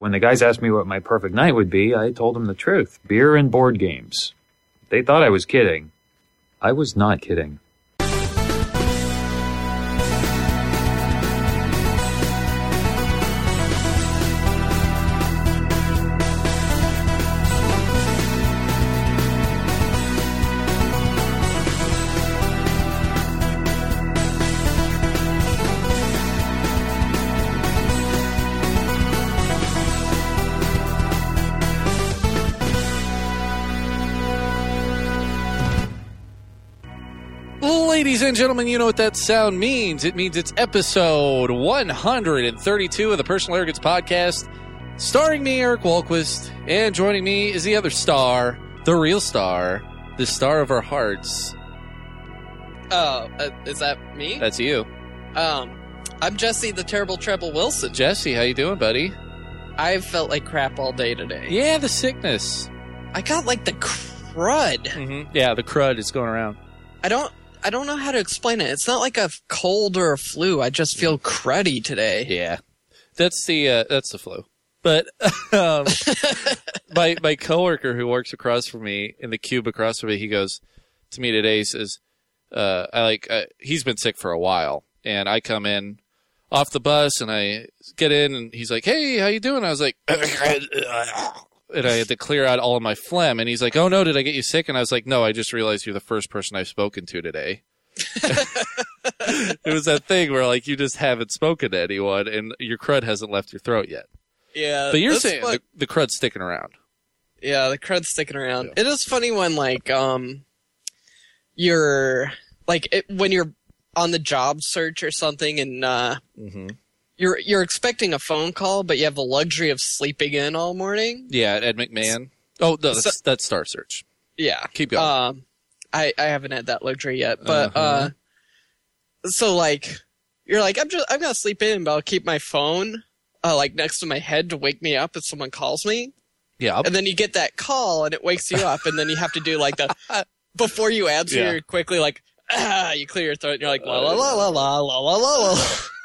When the guys asked me what my perfect night would be, I told them the truth beer and board games. They thought I was kidding. I was not kidding. You know what that sound means. It means it's episode 132 of the Personal Arrogance Podcast, starring me, Eric Walquist, and joining me is the other star, the real star, the star of our hearts. Oh, uh, is that me? That's you. Um, I'm Jesse the Terrible Treble Wilson. Jesse, how you doing, buddy? I've felt like crap all day today. Yeah, the sickness. I got like the crud. Mm-hmm. Yeah, the crud is going around. I don't. I don't know how to explain it. It's not like a cold or a flu. I just feel cruddy today. Yeah, that's the uh, that's the flu. But um, my my coworker who works across from me in the cube across from me, he goes to me today. He says, uh, "I like uh, he's been sick for a while, and I come in off the bus and I get in, and he's like, "Hey, how you doing?" I was like, and I had to clear out all of my phlegm, and he's like, "Oh no, did I get you sick?" And I was like, "No, I just realized you're the first person I've spoken to today." it was that thing where like you just haven't spoken to anyone, and your crud hasn't left your throat yet. Yeah, But you're saying the, the crud's sticking around. yeah, the crud's sticking around. It is funny when like um, you're like it, when you're on the job search or something, and uh, Mm-hmm. You're you're expecting a phone call, but you have the luxury of sleeping in all morning. Yeah, Ed McMahon. Oh, no, that's, So- that's Star Search. Yeah. Keep going. Um, I I haven't had that luxury yet, but Uh-huh. uh, so like you're like I'm just I'm gonna sleep in, but I'll keep my phone uh like next to my head to wake me up if someone calls me, yeah, I'll- and then you get that call and it wakes you up, and then you have to do like the before you answer Yeah. quickly like ah you clear your throat and you're like la la la la la la la la la.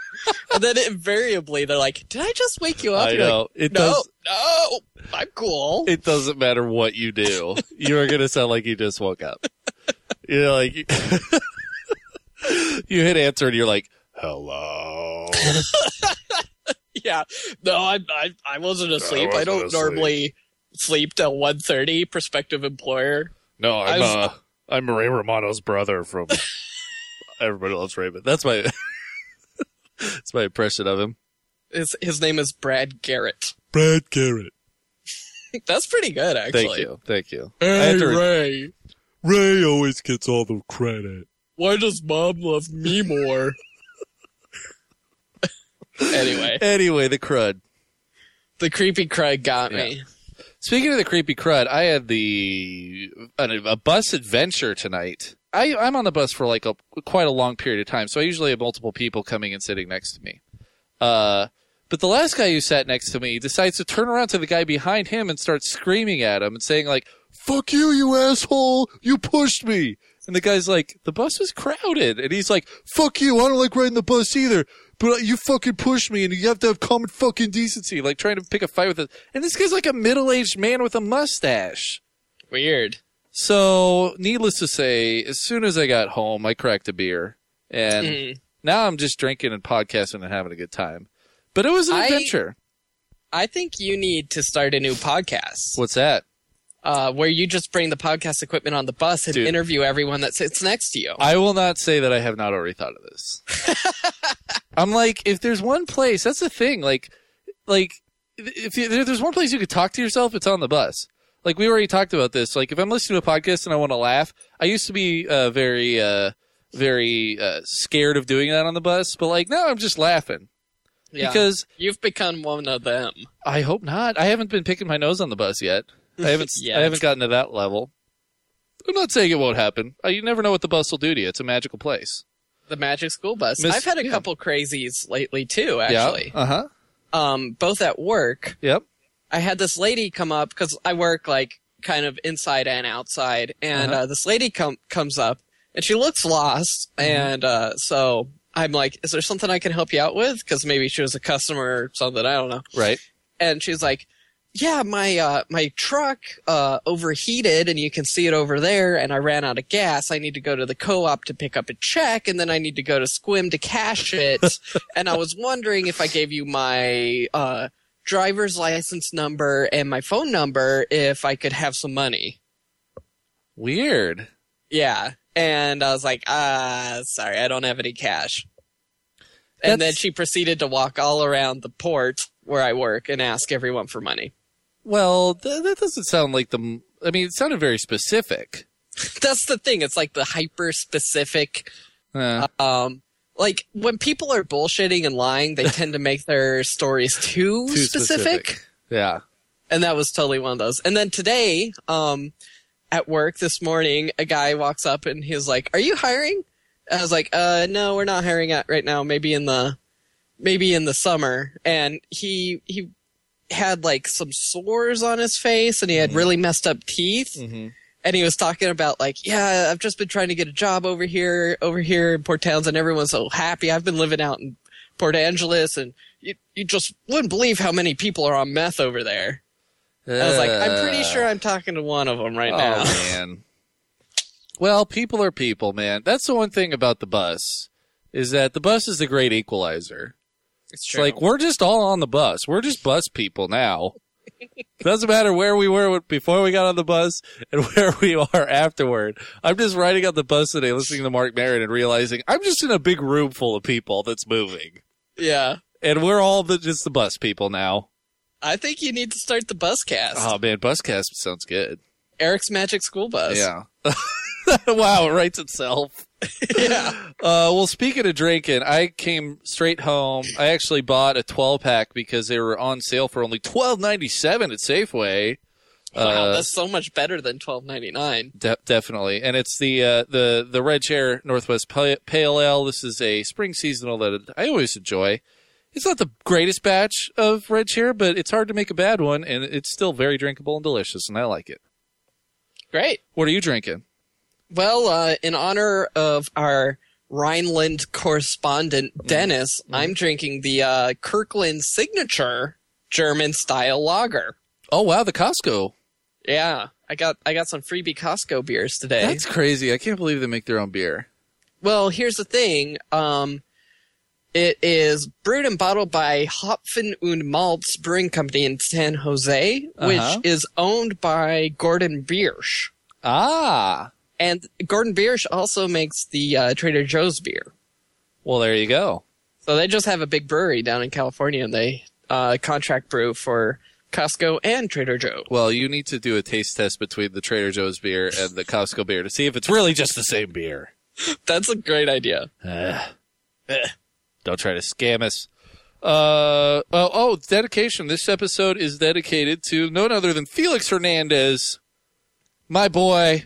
And then invariably they're like, "Did I just wake you up?" I You're know like, it no, does. no, I'm cool. It doesn't matter what you do. you are gonna sound like you just woke up. You're like you hit answer and you're like, "Hello." Yeah. No, I I, I wasn't asleep. I, wasn't don't asleep. normally sleep till 1.30, prospective employer. No, I I'm uh, I'm Ray Romano's brother from Everybody Loves Raymond. That's my that's my impression of him. His his name is Brad Garrett. Brad Garrett. That's pretty good, actually. Thank you, thank you. I Hey, have to re- Ray. Ray always gets all the credit. Why does mom love me more? anyway, Anyway, the crud. the creepy crud got me. Speaking of the creepy crud, I had the a, a bus adventure tonight. I, I'm on the bus for like a quite a long period of time, so I usually have multiple people coming and sitting next to me. Uh, but the last guy who sat next to me decides to turn around to the guy behind him and start screaming at him and saying like, "Fuck you, you asshole! You pushed me!" And the guy's like, "The bus was crowded," and he's like, "Fuck you! I don't like riding the bus either." But you fucking pushed me, and you have to have common fucking decency, like trying to pick a fight with it. And this guy's like a middle-aged man with a mustache. Weird. So, needless to say, as soon as I got home, I cracked a beer, and Mm. now I'm just drinking and podcasting and having a good time. But it was an I- adventure. I think you need to start a new podcast What's that? uh, where you just bring the podcast equipment on the bus and Dude. interview everyone that sits next to you. I will not say that I have not already thought of this. I'm like, if there's one place, that's the thing. Like, like if you, there- there's one place you could talk to yourself, it's on the bus. Like we already talked about this. Like if I'm listening to a podcast and I want to laugh, I used to be uh, very, uh, very uh, scared of doing that on the bus. But like now, I'm just laughing yeah. because you've become one of them. I hope not. I haven't been picking my nose on the bus yet. I haven't. Yet. I haven't gotten to that level. I'm not saying it won't happen. Uh, You never know what the bus will do to you. It's a magical place. The Magic School Bus. Miss- I've had a yeah. couple crazies lately too. Actually, Yeah. Uh huh. um, both at work. Yep. I had this lady come up because I work like kind of inside and outside, and Uh-huh. uh, this lady com- comes up and she looks lost, Mm-hmm. and uh, so I'm like, "Is there something I can help you out with?" Because maybe she was a customer or something. I don't know. Right. and she's like, "Yeah, my uh, my truck uh, overheated, and you can see it over there. And I ran out of gas. I need to go to the co-op to pick up a check, and then I need to go to Sequim to cash it. and I was wondering if I gave you my uh, driver's license number and my phone number, if I could have some money." Weird. Yeah. And I was like, ah, sorry, I don't have any cash. And then she proceeded to walk all around the port where I work and ask everyone for money. Well, th- that doesn't sound like the. m- I mean, it sounded very specific. That's the thing. It's like the hyper specific. Uh, Um, like when people are bullshitting and lying, they tend to make their stories too, too specific. Yeah. And that was totally one of those. And then today, um, at work this morning, a guy walks up and he's like, "Are you hiring?" I was like, "Uh, no, we're not hiring at right now. Maybe in the, maybe in the summer." And he he had like some sores on his face and he had really messed up teeth. Mm-hmm. And he was talking about like, yeah, I've just been trying to get a job over here, over here in Port Townsend. Everyone's so happy. I've been living out in Port Angeles, and you you just wouldn't believe how many people are on meth over there. I was like, I'm pretty uh. sure I'm talking to one of them right oh, now. man. Well, people are people, man. That's the one thing about the bus is that the bus is the great equalizer. It's It's like we're just all on the bus. We're just bus people now. Doesn't matter where we were before we got on the bus and where we are afterward. I'm just riding on the bus today, listening to Marc Maron and realizing I'm just in a big room full of people that's moving, yeah. and we're all the, just the bus people now. I think you need to start the bus cast. Oh man, Buscast sounds good. Eric's Magic School Bus. Yeah. wow, it writes itself. yeah. Uh, well, speaking of drinking, I came straight home. I actually bought a 12 pack because they were on sale for only 12.97 at Safeway. Wow, Uh, that's so much better than twelve ninety nine. De- definitely, and it's the uh, the the Red Chair Northwest Pale Ale. This is a spring seasonal that I always enjoy. It's not the greatest batch of Red Chair, but it's hard to make a bad one, and it's still very drinkable and delicious, and I like it. Great. What are you drinking? Well, uh, in honor of our Rhineland correspondent Dennis, I'm drinking the uh, Kirkland Signature German style lager. Oh wow, the Costco. Yeah, I got I got some freebie Costco beers today. That's crazy. I can't believe they make their own beer. Well, here's the thing. Um, it is brewed and bottled by Hopfen und Malz Brewing Company in San Jose, which Uh-huh. is owned by Gordon Biersch. Ah, And Gordon Biersch also makes the uh, Trader Joe's beer. well there you go. So they just have a big brewery down in California, and they uh, contract brew for Costco and Trader Joe. Well, you need to do a taste test between the Trader Joe's beer and the Costco beer to see if it's really just the same beer. That's a great idea. Don't try to scam us. Uh, oh, oh, dedication. This episode is dedicated to none other than Felix Hernandez, my boy.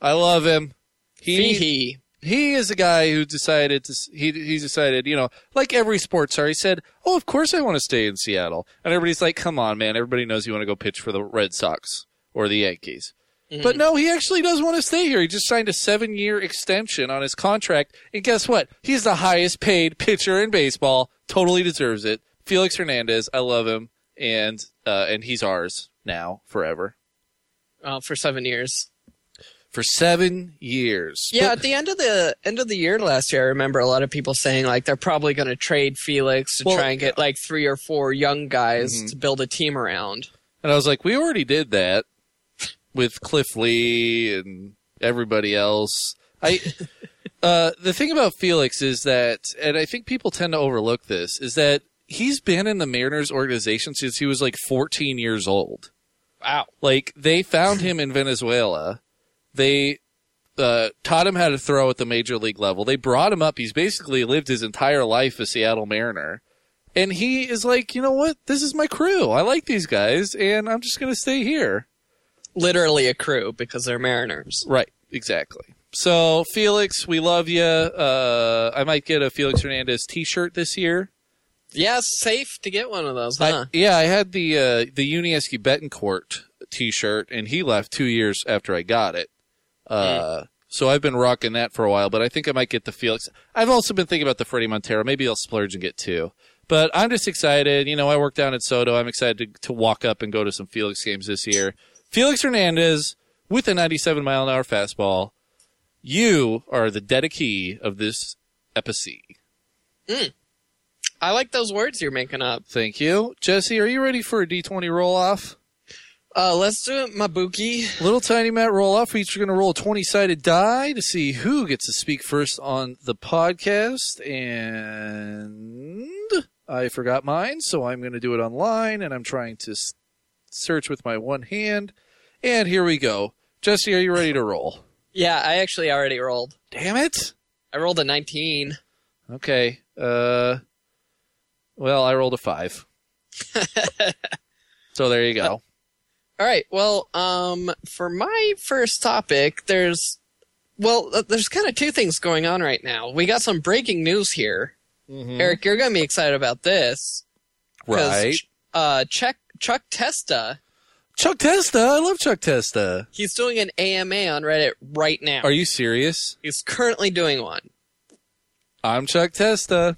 I love him. He he. is a guy who decided to he he decided you know like every sports star he said oh of course I want to stay in Seattle. And everybody's like come on man. Everybody knows you want to go pitch for the Red Sox or the Yankees. But no he actually does want to stay here. He just signed a seven year extension on his contract. And guess what? He's the highest paid pitcher in baseball. Totally deserves it. Felix Hernandez I love him. And uh, and he's ours now forever. Uh, for seven years. For seven years Yeah, But- at the end of the end of the year last year, I remember a lot of people saying like they're probably going to trade Felix to Well, try and get like three or four young guys Mhm. to build a team around. And I was like, we already did that with Cliff Lee and everybody else. I uh, the thing about Felix is that, and I think people tend to overlook this, is that he's been in the Mariners organization since he was like 14 years old. Wow. Like they found him in Venezuela. They uh, taught him how to throw at the major league level. They brought him up. He's basically lived his entire life a Seattle Mariner. And he is like, you know what? This is my crew. I like these guys, and I'm just going to stay here. Literally a crew because they're Mariners. Right. Exactly. So, Felix, we love you. Uh, I might get a Felix Hernandez T-shirt this year. Yeah, safe to get one of those, I- yeah, I had the uh, the Yuniesky Betancourt T-shirt, and he left two years after I got it. Uh, So I've been rocking that for a while, but I think I might get the Felix. I've also been thinking about the Freddie Montero. Maybe I'll splurge and get two. But I'm just excited. You know, I work down at SoDo. I'm excited to, to walk up and go to some Felix games this year. Felix Hernandez with a 97 mile an hour fastball. You are the dedicee of this episode. I like those words you're making up. Thank you. Jesse, are you ready for a D20 roll off? Uh, let's do it, Mabuki. Little tiny Matt roll off. We're each going to roll a 20 sided die to see who gets to speak first on the podcast. And I forgot mine, so I'm going to do it online and I'm trying to s- search with my one hand. And here we go. Jesse, are you ready to roll? Yeah, I actually already rolled. Damn it. I rolled a 19. Okay. Uh, well, I rolled a five. so there you go. All right. Well, um, for my first topic, there's, well, uh, there's kind of two things going on right now. We got some breaking news here. Eric, you're gonna be excited about this, Right. Uh, Chuck Chuck Testa, Chuck Testa. I love Chuck Testa. he's doing an AMA on Reddit right now. Are you serious? He's currently doing one. I'm Chuck Testa.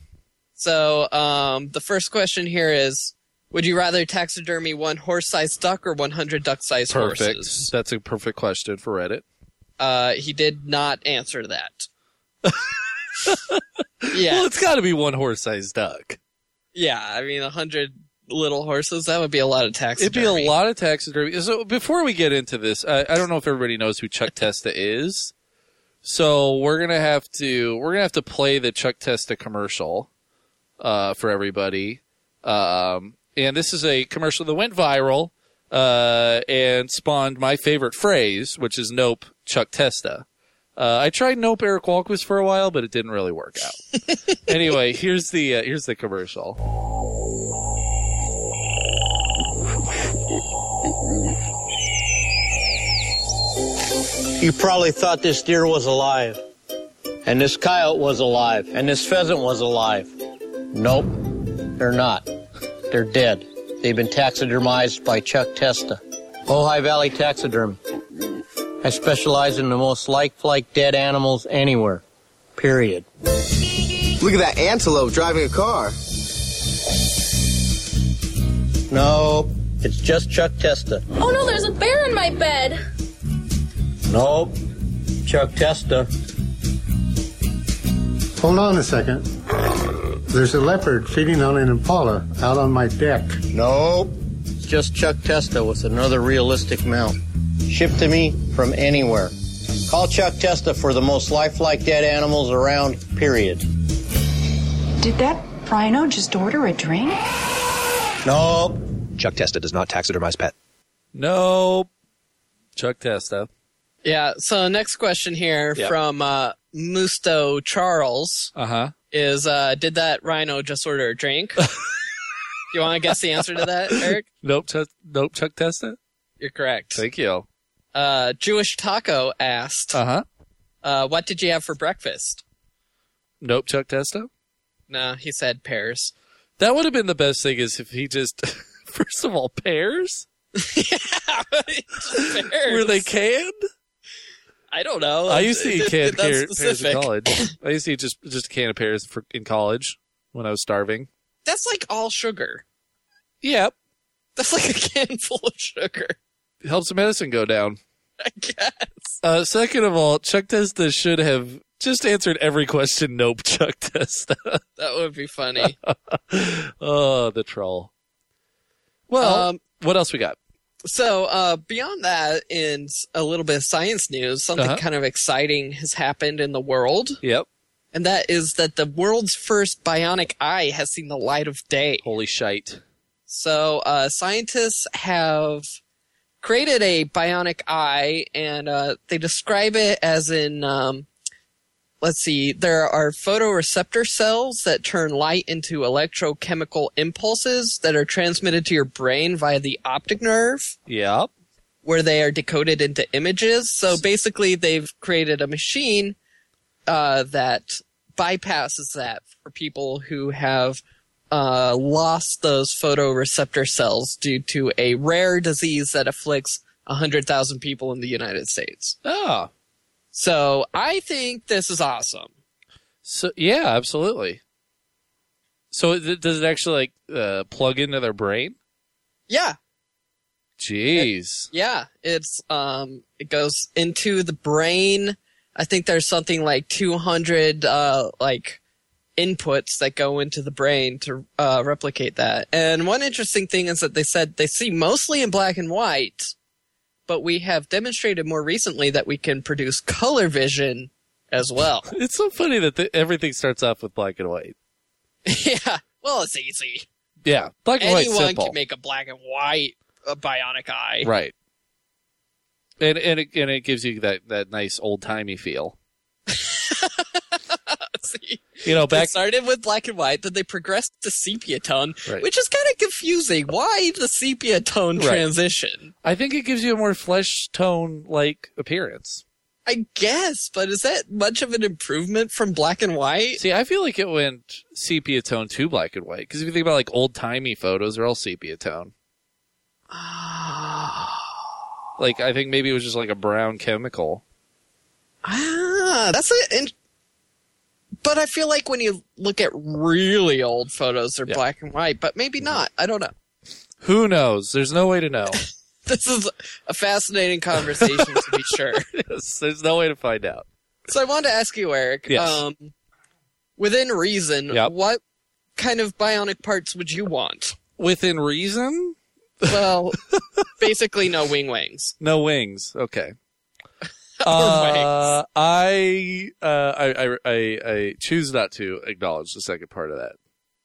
So, um, the first question here is: Would you rather taxidermy one horse-sized duck or 100 duck-sized Perfect. horses? That's a perfect question for Reddit. Uh, he did not answer that. yeah, Well, it's got to be one horse-sized duck. yeah. I mean, 100 little horses—that would be a lot of taxidermy. It'd be a lot of taxidermy. So before we get into this, I, I don't know if everybody knows who Chuck Testa is. So we're gonna have to we're gonna have to play the Chuck Testa commercial uh, for everybody. Um, and this is a commercial that went viral uh, and spawned my favorite phrase, which is "Nope, Chuck Testa." Uh, I tried "Nope, Eric Walquist" for a while, but it didn't really work out. anyway, here's the uh, here's the commercial. You probably thought this deer was alive, and this coyote was alive, and this pheasant was alive. Nope, they're not. They're dead. They've been taxidermized by Chuck Testa. Ojai Valley Taxidermy. I specialize in the most lifelike dead animals anywhere. Period. Look at that antelope driving a car. Nope, it's just Chuck Testa. Oh no, there's a bear in my bed. Nope, Chuck Testa. Hold on a second. There's a leopard feeding on an impala out on my deck. Nope. It's just Chuck Testa with another realistic mount. Shipped to me from anywhere. Call Chuck Testa for the most lifelike dead animals around, period. Did that rhino just order a drink? Nope. Chuck Testa does not taxidermize pet. Nope, Chuck Testa. Yeah. So next question here Yep. from uh, Musto Charles Uh huh. Is: uh, Did that rhino just order a drink? Do you want to guess the answer to that, Eric? Nope, Chuck, nope, Chuck Testa. You're correct. Thank you. Uh, Jewish Taco asked, Uh huh. uh, "What did you have for breakfast?" Nope, Chuck Testa. No, he said pears. That would have been the best thing is if he just, first of all, pears? yeah, pears. Were they canned? I don't know. I used to eat canned pear, pears in college. I used to eat just, just a can of pears for, in college when I was starving. That's like all sugar. Yep. That's like a can full of sugar. It Helps the medicine go down. I guess. Uh, second of all, Chuck Testa should have just answered every question. Nope, Chuck Testa. That would be funny. oh, the troll. Well, Um, what else we got? So, uh, beyond that, in a little bit of science news, something Uh-huh. kind of exciting has happened in the world, Yep. and that is that the world's first bionic eye has seen the light of day. Holy shite. So, uh, scientists have created a bionic eye, and uh, they describe it as in, um, let's see, there are photoreceptor cells that turn light into electrochemical impulses that are transmitted to your brain via the optic nerve Yep. where they are decoded into images. So basically, they've created a machine uh, that bypasses that for people who have uh, lost those photoreceptor cells due to a rare disease that afflicts 100,000 people in the United States. Oh. So I think this is awesome. So yeah, absolutely. So does it actually like uh, plug into their brain? Yeah, Jeez. yeah. It's um, it goes into the brain. I think there's something like 200 uh like inputs that go into the brain to uh, replicate that. And one interesting thing is that they said they see mostly in black and white, but we have demonstrated more recently that we can produce color vision as well. It's so funny that th- everything starts off with black and white. yeah. Well, it's easy. Yeah, black and white Anyone can make a black and white uh, bionic eye. right. And and it, and it gives you that that nice old timey feel. See, You know, they back started with black and white, then they progressed to sepia tone, Right. which is kind of confusing. Why the sepia tone Right. transition? I think it gives you a more flesh tone like appearance. I guess, but is that much of an improvement from black and white? See, I feel like it went sepia tone to black and white because if you think about like old timey photos, they're all sepia tone. Like I think maybe it was just like a brown chemical. Ah, that's a. But I feel like when you look at really old photos, they're Yeah. black and white. But maybe not. I don't know. Who knows? There's no way to know. This is a fascinating conversation to be sure. Yes, There's no way to find out. So I wanted to ask you, Eric. Yes. Um, within reason, Yep. what kind of bionic parts would you want? Within reason, Well, basically no wing wings. no wings. Okay. Uh, I, uh, I, I, I, I choose not to acknowledge the second part of that,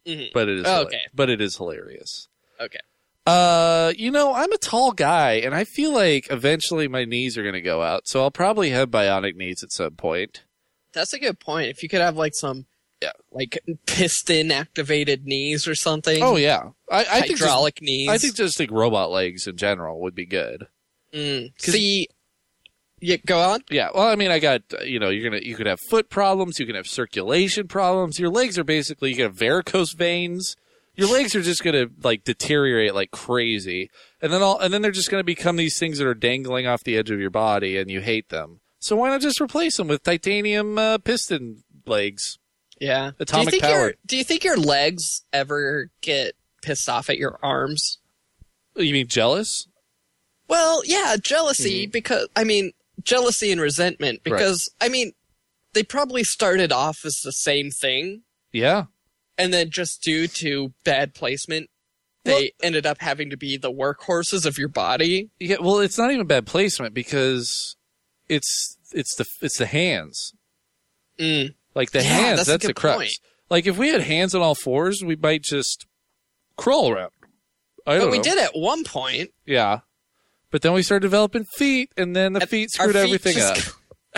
Mhm. but it is Oh, okay. But it is hilarious. Okay. Uh, you know, I'm a tall guy, and I feel like eventually my knees are gonna go out, so I'll probably have bionic knees at some point. That's a good point. If you could have like some, Yeah. like piston activated knees or something. Oh yeah, I, I think just, hydraulic knees. I think just like robot legs in general would be good. Mm. See, yeah, go on. Yeah, well, I mean, I got you know, you're gonna you could have foot problems, you can have circulation problems. Your legs are basically you can have varicose veins. Your legs are just gonna like deteriorate like crazy, and then all and then they're just gonna become these things that are dangling off the edge of your body, and you hate them. So why not just replace them with titanium uh, piston legs? Yeah. Atomic do you think your. Do you think your legs ever get pissed off at your arms? You mean jealous? Well, yeah, jealousy because I mean jealousy and resentment because I mean they probably started off as the same thing Yeah, and then just due to bad placement they ended up having to be the workhorses of your body. yeah. Well, it's not even bad placement because it's it's the it's the hands. Mm. Like the Yeah, hands, that's that's, the crux. point. Like if we had hands on all fours, we might just crawl around. I But we know. did at one point. Yeah. But then we started developing feet, and then the and feet screwed feet everything up.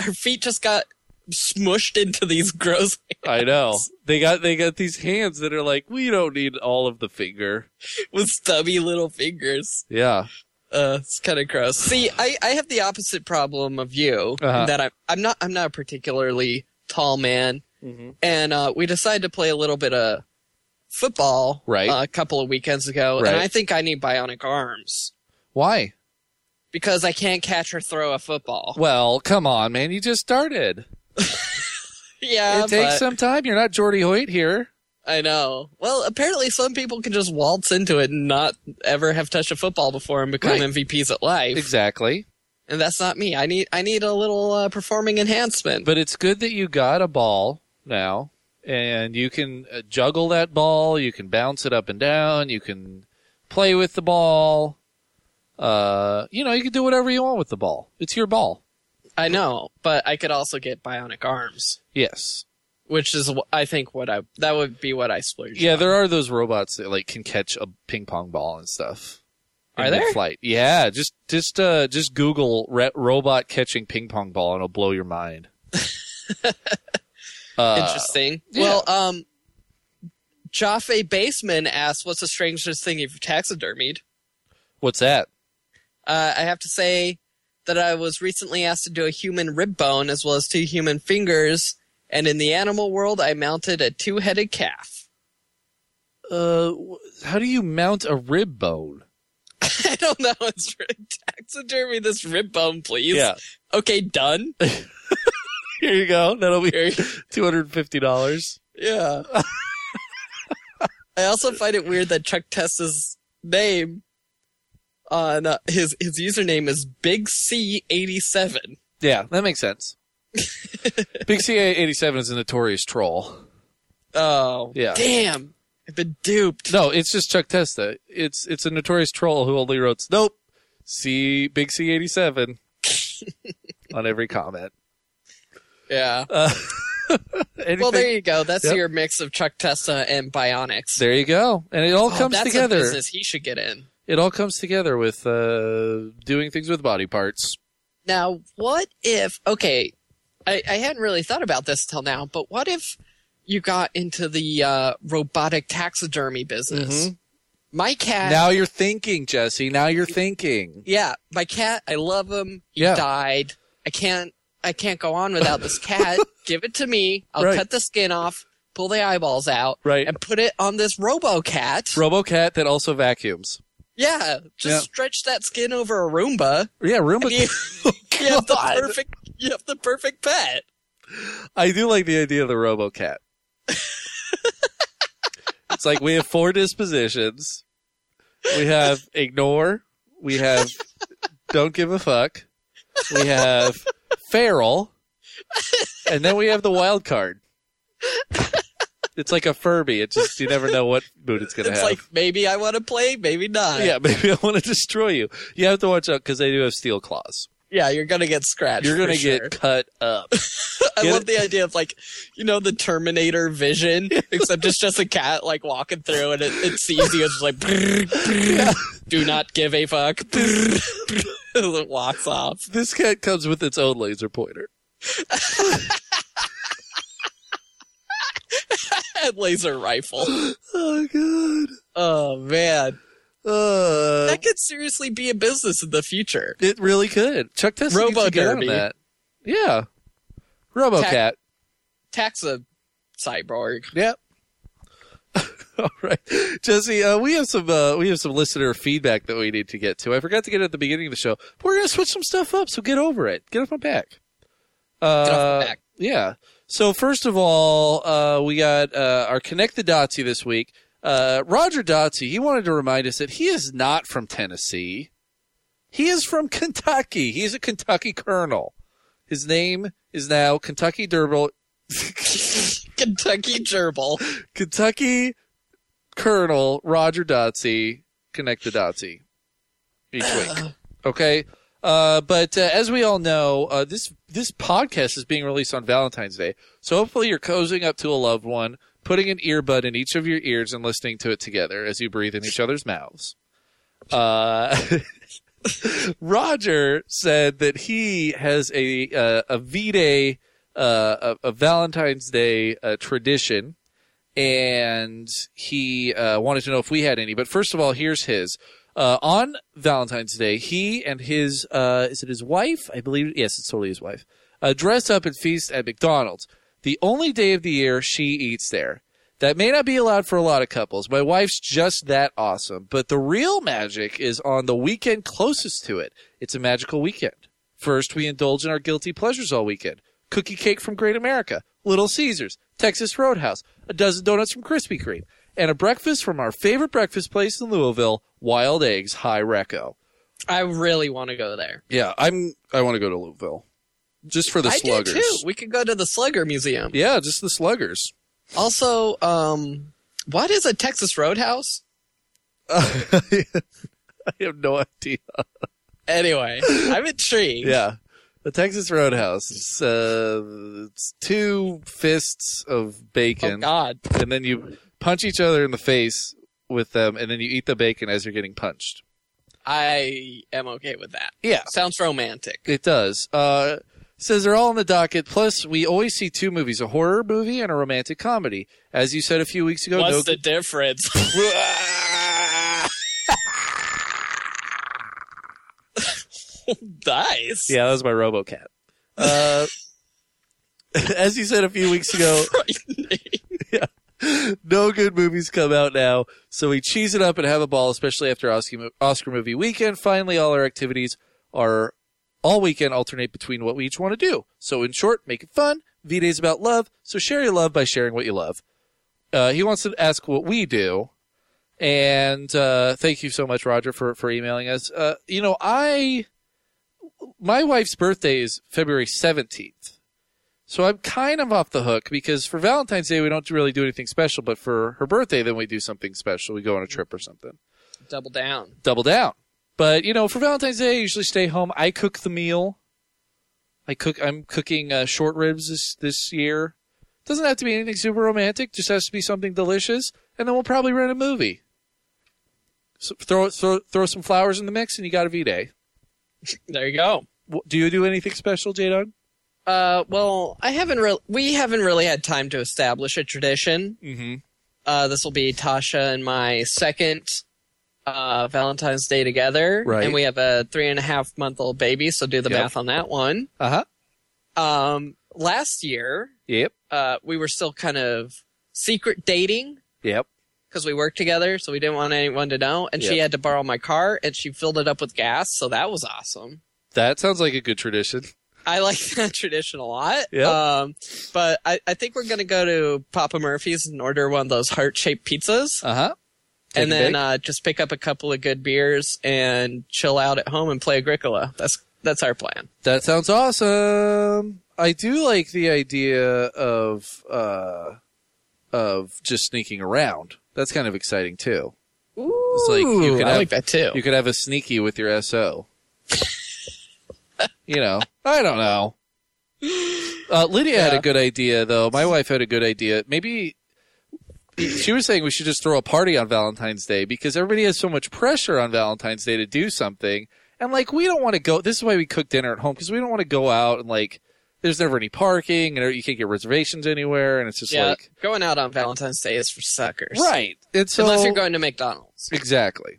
Our feet just got smushed into these gross I know. They got they got these hands that are like, we don't need all of the finger. with stubby little fingers. Yeah. Uh, it's kind of gross. See, I, I have the opposite problem of you Uh-huh. that I'm I'm not I'm not a particularly tall man, Mm-hmm. and uh, we decided to play a little bit of football Right. uh, a couple of weekends ago, Right. and I think I need bionic arms Why? Because I can't catch or throw a football. Well, come on, man. You just started. yeah, it takes but some time. You're not Jordy Hoyt here. I know. Well, apparently some people can just waltz into it and not ever have touched a football before and become Right. MVPs at life. Exactly. And that's not me. I need I need a little uh, performing enhancement. But it's good that you got a ball now, and you can uh, juggle that ball. You can bounce it up and down. You can play with the ball. Uh, you know, you can do whatever you want with the ball. It's your ball. I know, but I could also get bionic arms, Yes. which is I think what I that would be what I splurge. Yeah, on. there are those robots that like can catch a ping pong ball and stuff. Are there? Flight. Yeah, just just uh just Google re- robot catching ping pong ball and it'll blow your mind. uh, Interesting. yeah. Well, um, Jaffe Baseman asks, "What's the strangest thing you've taxidermied?" What's that? Uh, I have to say that I was recently asked to do a human rib bone as well as two human fingers, and in the animal world, I mounted a two-headed calf. Uh, how do you mount a rib bone? I don't know. It's taxidermy this rib bone, please. Yeah. Okay, done. Here you go. That'll be two hundred and fifty dollars. Yeah. I also find it weird that Chuck Testa's name on uh, his his username is Big C eighty seven. Yeah, that makes sense. Big C eighty seven is a notorious troll. Oh, Yeah. Damn, I've been duped. No, it's just Chuck Testa. It's it's a notorious troll who only wrote nope. C Big C87 on every comment. Yeah. Uh, well, there you go. That's Yep. your mix of Chuck Testa and Bionics. There you go. And it all Oh, comes that's together. A business he should get in. It all comes together with uh, doing things with body parts. Now, what if? Okay, I, I hadn't really thought about this till now, but what if you got into the uh, robotic taxidermy business? My cat. now you're thinking, Jesse. Now you're thinking. yeah, my cat. I love him. He Yeah. died. I can't. I can't go on without this cat. Give it to me. I'll Right. cut the skin off, pull the eyeballs out, Right. and put it on this RoboCat. RoboCat that also vacuums. Yeah, just Yeah. stretch that skin over a Roomba. Yeah, Roomba. You, oh, you have the perfect. You have the perfect pet. I do like the idea of the RoboCat. it's like we have four dispositions. We have ignore. We have don't give a fuck. We have feral, and then we have the wild card. It's like a Furby. It just you never know what mood it's gonna It's have. It's like maybe I want to play, maybe not. yeah, maybe I want to destroy you. You have to watch out because they do have steel claws. Yeah, you're gonna get scratched. You're gonna for get cut up. I get love it? the idea of like, you know, the Terminator vision, except it's just a cat like walking through and it, it sees you. It's just like, brrr, brrr, do not give a fuck. Brrr, it walks off. This cat comes with its own laser pointer. And laser rifle. Oh god. Oh man, Uh, that could seriously be a business in the future. it really could. Chuck Testa needs to get on Robo-derby. that. Yeah. RoboCat. Taxa cyborg. Yep. All right, Jesse. Uh, we have some uh, we have some listener feedback that we need to get to. I forgot to get it at the beginning of the show. But we're gonna switch some stuff up, so get over it. Get off my back. Uh, Get off my back. Yeah. So first of all, uh, we got uh, our connect the Dotsy this week. Uh, Roger Dotsy. He wanted to remind us that he is not from Tennessee. He is from Kentucky. He's a Kentucky colonel. His name is now Kentucky Durble. Kentucky gerbil. Kentucky Colonel Roger Dotsy connect the Dotsy each week. Okay. Uh, but uh, as we all know, uh, this this podcast is being released on Valentine's Day, so hopefully you're cozying up to a loved one, putting an earbud in each of your ears, and listening to it together as you breathe in each other's mouths. Uh, Roger said that he has a uh, a V Day, uh, a, a Valentine's Day tradition, and he uh, wanted to know if we had any. But first of all, here's his. Uh, on Valentine's Day, he and his uh, is it his wife? I believe yes, it's totally his wife. Uh, dress up and feast at McDonald's. The only day of the year she eats there. That may not be allowed for a lot of couples. My wife's just that awesome. But the real magic is on the weekend closest to it. It's a magical weekend. First, we indulge in our guilty pleasures all weekend. Cookie cake from Great America, Little Caesars, Texas Roadhouse, a dozen donuts from Krispy Kreme, and a breakfast from our favorite breakfast place in Louisville, Wild Eggs High Reco. I really want to go there. Yeah, I'm. I want to go to Louisville, just for the I sluggers. do too. We could go to the Slugger Museum. Yeah, just the sluggers. Also, um, what is a Texas Roadhouse? I have no idea. Anyway, I'm intrigued. Yeah. The Texas Roadhouse. It's, uh, it's two fists of bacon. Oh God. and then you punch each other in the face with them, and then you eat the bacon as you're getting punched. I am okay with that. Yeah. Sounds romantic. It does. Uh, says they're all on the docket. Plus, we always see two movies: a horror movie and a romantic comedy. As you said a few weeks ago, What's no, the difference? nice. yeah, that was my RoboCat. Uh, as you said a few weeks ago, no good movies come out now, so we cheese it up and have a ball, especially after Oscar, Oscar movie weekend. Finally, all our activities are all weekend alternate between what we each want to do. So, in short, make it fun. V Day's about love, so share your love by sharing what you love. uh, he wants to ask what we do. And uh, thank you so much, Roger, for for emailing us. Uh, you know, I my wife's birthday is February seventeenth, so I'm kind of off the hook because for Valentine's Day we don't really do anything special, but for her birthday then we do something special. We go on a trip or something. Double down. Double down. But you know, for Valentine's Day, I usually stay home. I cook the meal. I cook. I'm cooking uh, short ribs this this year. Doesn't have to be anything super romantic. Just has to be something delicious, and then we'll probably rent a movie. So throw throw throw some flowers in the mix, and you got a V day. There you go. Do you do anything special, J Dog? Uh, well, I haven't really. We haven't really had time to establish a tradition. Mm-hmm. Uh, this will be Tasha and my second uh, Valentine's Day together, Right. and we have a three and a half month old baby. So do the Yep. math on that one. Uh huh. Um, last year, Yep. uh, we were still kind of secret dating Yep. because we worked together, so we didn't want anyone to know. And she had to borrow my car, and she filled it up with gas, so that was awesome. That sounds like a good tradition. I like that tradition a lot. Yep. Um, but I, I think we're gonna go to Papa Murphy's and order one of those heart shaped pizzas, Uh huh. and then uh, just pick up a couple of good beers and chill out at home and play Agricola. That's that's our plan. That sounds awesome. I do like the idea of uh of just sneaking around. That's kind of exciting too. It's like you could I have- like that too. You could have a sneaky with your SO. you know, I don't know. Uh, Lydia had a good idea though. My wife had a good idea. Maybe she was saying we should just throw a party on Valentine's Day because everybody has so much pressure on Valentine's Day to do something. And like we don't want to go this is why we cook dinner at home because we don't want to go out and like there's never any parking and you can't get reservations anywhere and it's just yeah, like going out on Valentine's Day is for suckers, right. So Unless you're going to McDonald's. Exactly.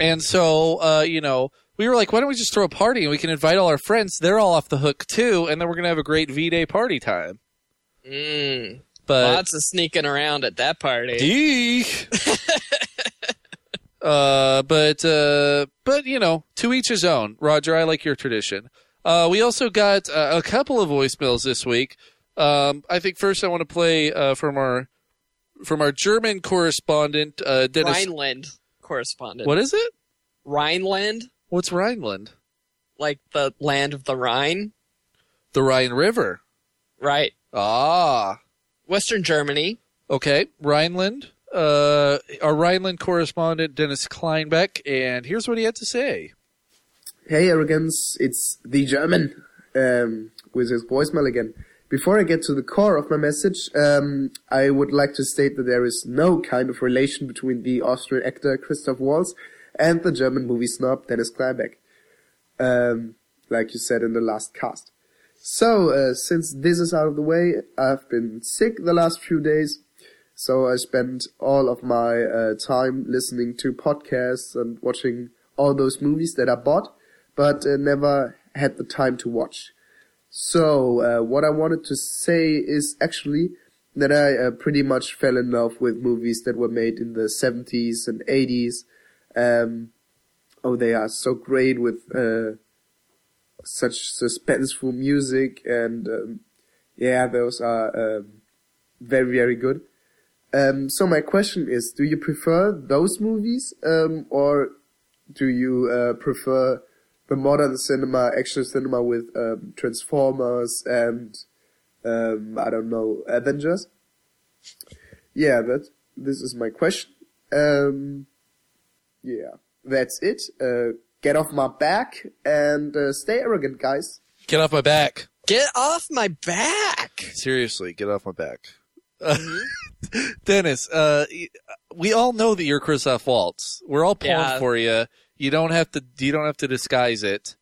And so, uh, you know, we were like, why don't we just throw a party and we can invite all our friends? They're all off the hook too, and then we're gonna have a great V Day party time. Mm, But lots of sneaking around at that party. Uh, but uh, but you know, to each his own. Roger, I like your tradition. Uh, we also got uh, a couple of voicemails this week. Um, I think first I want to play uh, from our from our German correspondent, uh, Dennis. Rhineland correspondent. What is it? Rhineland? What's Rhineland? Like the land of the Rhine? The Rhine River. Right. Ah. Western Germany. Okay, Rhineland. Uh, our Rhineland correspondent, Dennis Kleinbeck, and here's what he had to say. Hey, arrogance, it's the German um, with his voicemail again. Before I get to the core of my message, um, I would like to state that there is no kind of relation between the Austrian actor Christoph Waltz and the German movie snob Dennis Kleinbeck, um, like you said in the last cast. So, uh, since this is out of the way, I've been sick the last few days, so I spent all of my uh, time listening to podcasts and watching all those movies that I bought, but uh, never had the time to watch. So, uh, what I wanted to say is actually that I uh, pretty much fell in love with movies that were made in the 70s and 80s. Um, oh, they are so great with uh, such suspenseful music, and um, yeah, those are um, very, very good. Um, so my question is, do you prefer those movies, um, or do you uh, prefer the modern cinema, action cinema with um, Transformers and um, I don't know Avengers? Yeah, that this is my question. Um, yeah, that's it. Uh, get off my back and uh, stay arrogant, guys. Get off my back. Get off my back. Seriously, get off my back. Dennis, uh, we all know that you're Christoph Waltz. We're all pulling Yeah. for you. You don't have to. You don't have to disguise it.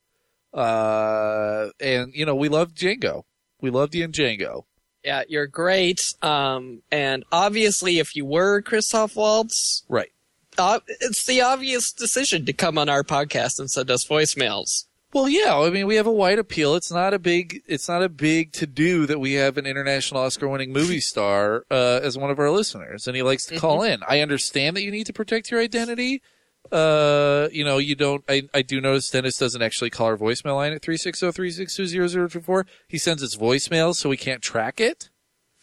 Uh, and you know we love Django. We loved you in Django. Yeah, you're great. Um, and obviously, if you were Christoph Waltz, Right. Uh, it's the obvious decision to come on our podcast and send us voicemails. Well, yeah. I mean, we have a wide appeal. It's not a big. It's not a big to do that we have an international Oscar-winning movie star uh, as one of our listeners, and he likes to call in. I understand that you need to protect your identity. Uh, you know, you don't. I, I do notice Dennis doesn't actually call our voicemail line at three six zero three six two zero zero two four. He sends his voicemail so we can't track it.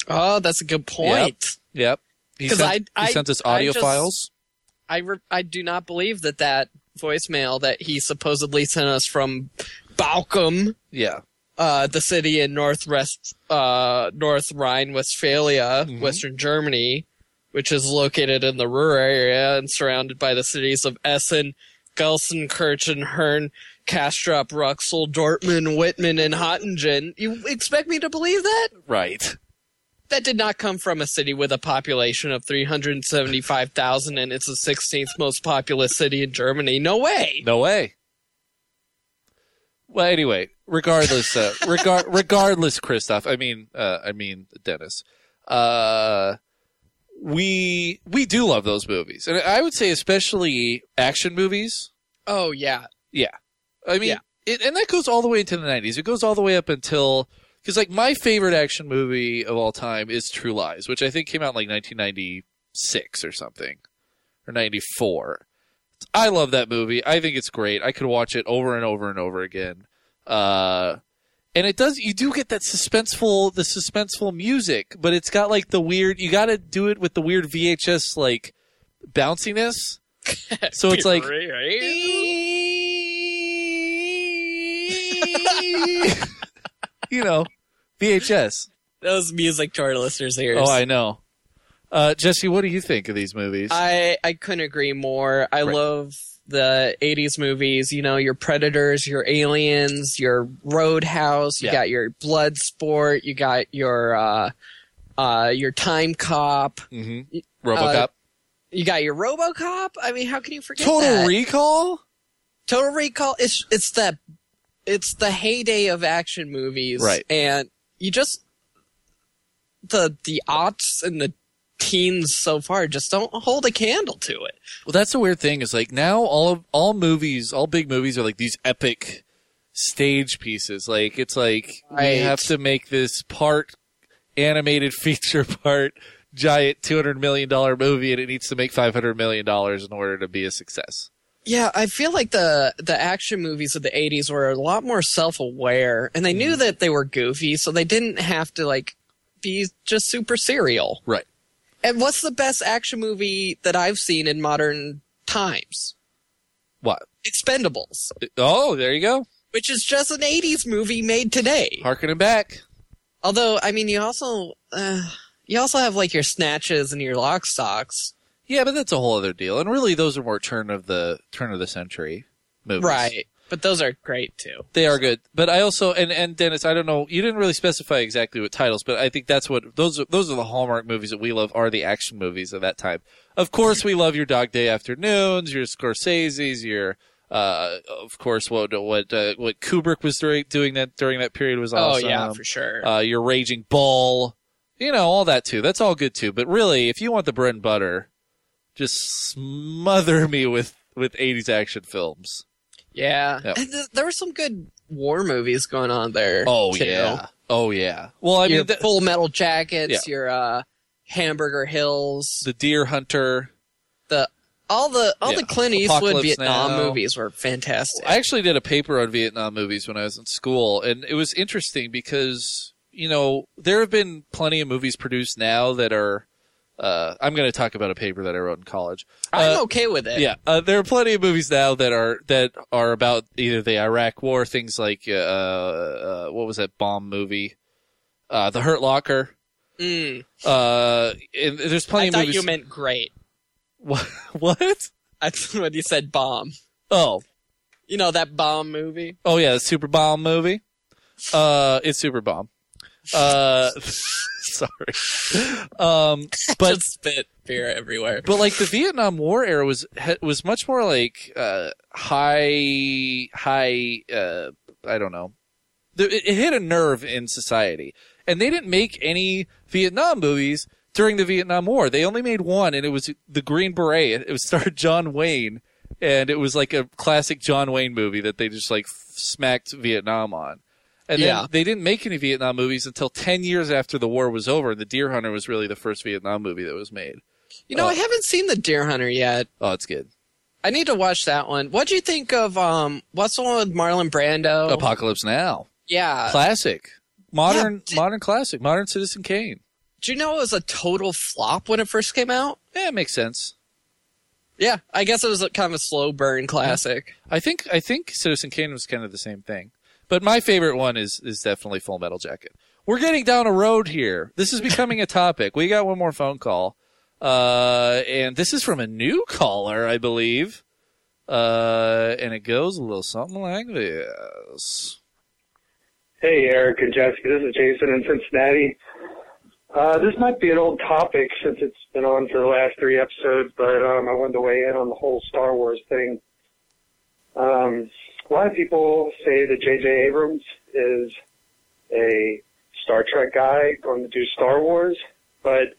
Oh, that's a good point. Yep. He 'Cause sent, I- he I- sent us I audio just- files. I re- I do not believe that that voicemail that he supposedly sent us from Bochum, Yeah. uh, the city in northwest uh, North Rhine-Westphalia, Mm-hmm. Western Germany, which is located in the Ruhr area and surrounded by the cities of Essen, Gelsenkirchen, Herne, Castrop, Rauxel, Dortmund, Witten, and Hattingen. You expect me to believe that? Right. That did not come from a city with a population of 375,000 and it's the 16th most populous city in Germany. No way. No way. Well, anyway, regardless, uh, regard, regardless, Christoph. I mean, uh, I mean, Dennis. Uh, we we do love those movies, and I would say especially action movies. Oh, yeah. Yeah, I mean, Yeah. it, and that goes all the way into the '90s. It goes all the way up until because, like, my favorite action movie of all time is True Lies, which I think came out in like 1996 or something, or '94. I love that movie. I think it's great. I could watch it over and over and over again. Uh, and it does. You do get that suspenseful, the suspenseful music, but it's got like the weird. You got to do it with the weird VHS like bounciness. So it's like you know, VHS. Those music to our listeners' ears. Oh, I know. Uh, Jesse, what do you think of these movies? I, I couldn't agree more. I Right. love the 80s movies. You know, your Predators, your Aliens, your Roadhouse. You Yeah. got your Bloodsport. You got your, uh, uh, your Time Cop. hmm uh, RoboCop. You got your RoboCop. I mean, how can you forget Total that? Recall. Total Recall. It's it's the it's the heyday of action movies, Right. And you just the the aughts and the teens so far just don't hold a candle to it. Well, that's the weird thing is like now all of all movies, all big movies are like these epic stage pieces. Like it's like we have to make this part animated feature part giant two hundred million dollar movie, and it needs to make five hundred million dollars in order to be a success. Yeah, I feel like the the action movies of the '80s were a lot more self aware, and they Mm-hmm. knew that they were goofy, so they didn't have to like be just super serial. Right. And what's the best action movie that I've seen in modern times? What? Expendables, Oh, there you go. which is just an '80s movie made today. Harkening back. Although, I mean, you also uh, you also have like your snatches and your lock stocks, Yeah, but that's a whole other deal. And really, those are more turn of the turn of the century movies. right? But those are great too. They are good, but I also and and Dennis, I don't know, you didn't really specify exactly what titles, but I think that's what those are, those are the hallmark movies that we love are the action movies of that time. Of course, we love your Dog Day Afternoons, your Scorsese's, your uh, of course what what uh, what Kubrick was doing doing that during that period was awesome. Oh yeah, for sure. Uh, your Raging Bull, you know all that too. That's all good too. But really, if you want the bread and butter, just smother me with with 80s action films. yeah, Yep. and th- there were some good war movies going on there. Oh too. yeah. Oh yeah. Well, I your mean, the, Full Metal Jackets, Yeah. your uh, Hamburger Hills, the Deer Hunter. the all the all Yeah. the Clint Eastwood Apocalypse Vietnam Now. movies were fantastic. I actually did a paper on Vietnam movies when I was in school, and it was interesting because you know there have been plenty of movies produced now that are. Uh, I'm going to talk about a paper that I wrote in college. I'm Uh, okay with it. Yeah, uh, there are plenty of movies now that are that are about either the Iraq War, things like uh, uh, what was that bomb movie, uh, The Hurt Locker. Mm, Uh, and there's plenty I of thought movies. you meant great. what? What? That's when you said bomb. Oh, You know that bomb movie? oh yeah, the Super Bomb movie. Uh, it's Super Bomb. Uh, sorry. Um, but Just spit beer everywhere. but like the Vietnam War era was was much more like uh, high high. Uh, I don't know. It, it hit a nerve in society, and they didn't make any Vietnam movies during the Vietnam War. They only made one, and it was the Green Beret. It was starred John Wayne, and it was like a classic John Wayne movie that they just like smacked Vietnam on. And Yeah. then they didn't make any Vietnam movies until 10 years after the war was over. The Deer Hunter was really the first Vietnam movie that was made. You know, Uh, I haven't seen the Deer Hunter yet. Oh, it's good. I need to watch that one. What'd you think of um? What's the one with Marlon Brando? Apocalypse Now. yeah, Classic. Modern Yeah, d- modern classic. Modern Citizen Kane. Do you know it was a total flop when it first came out? Yeah, it makes sense. Yeah, I guess it was a kind of a slow burn classic. I think I think Citizen Kane was kind of the same thing. But my favorite one is is definitely Full Metal Jacket. We're getting down a road here. This is becoming a topic. We got one more phone call. Uh, and this is from a new caller, I believe. Uh, and it goes a little something like this. Hey, Eric and Jessica. This is Jason in Cincinnati. Uh, this might be an old topic since it's been on for the last three episodes, but um, I wanted to weigh in on the whole Star Wars thing. Um, a lot of people say that J.J. Abrams is a Star Trek guy going to do Star Wars, but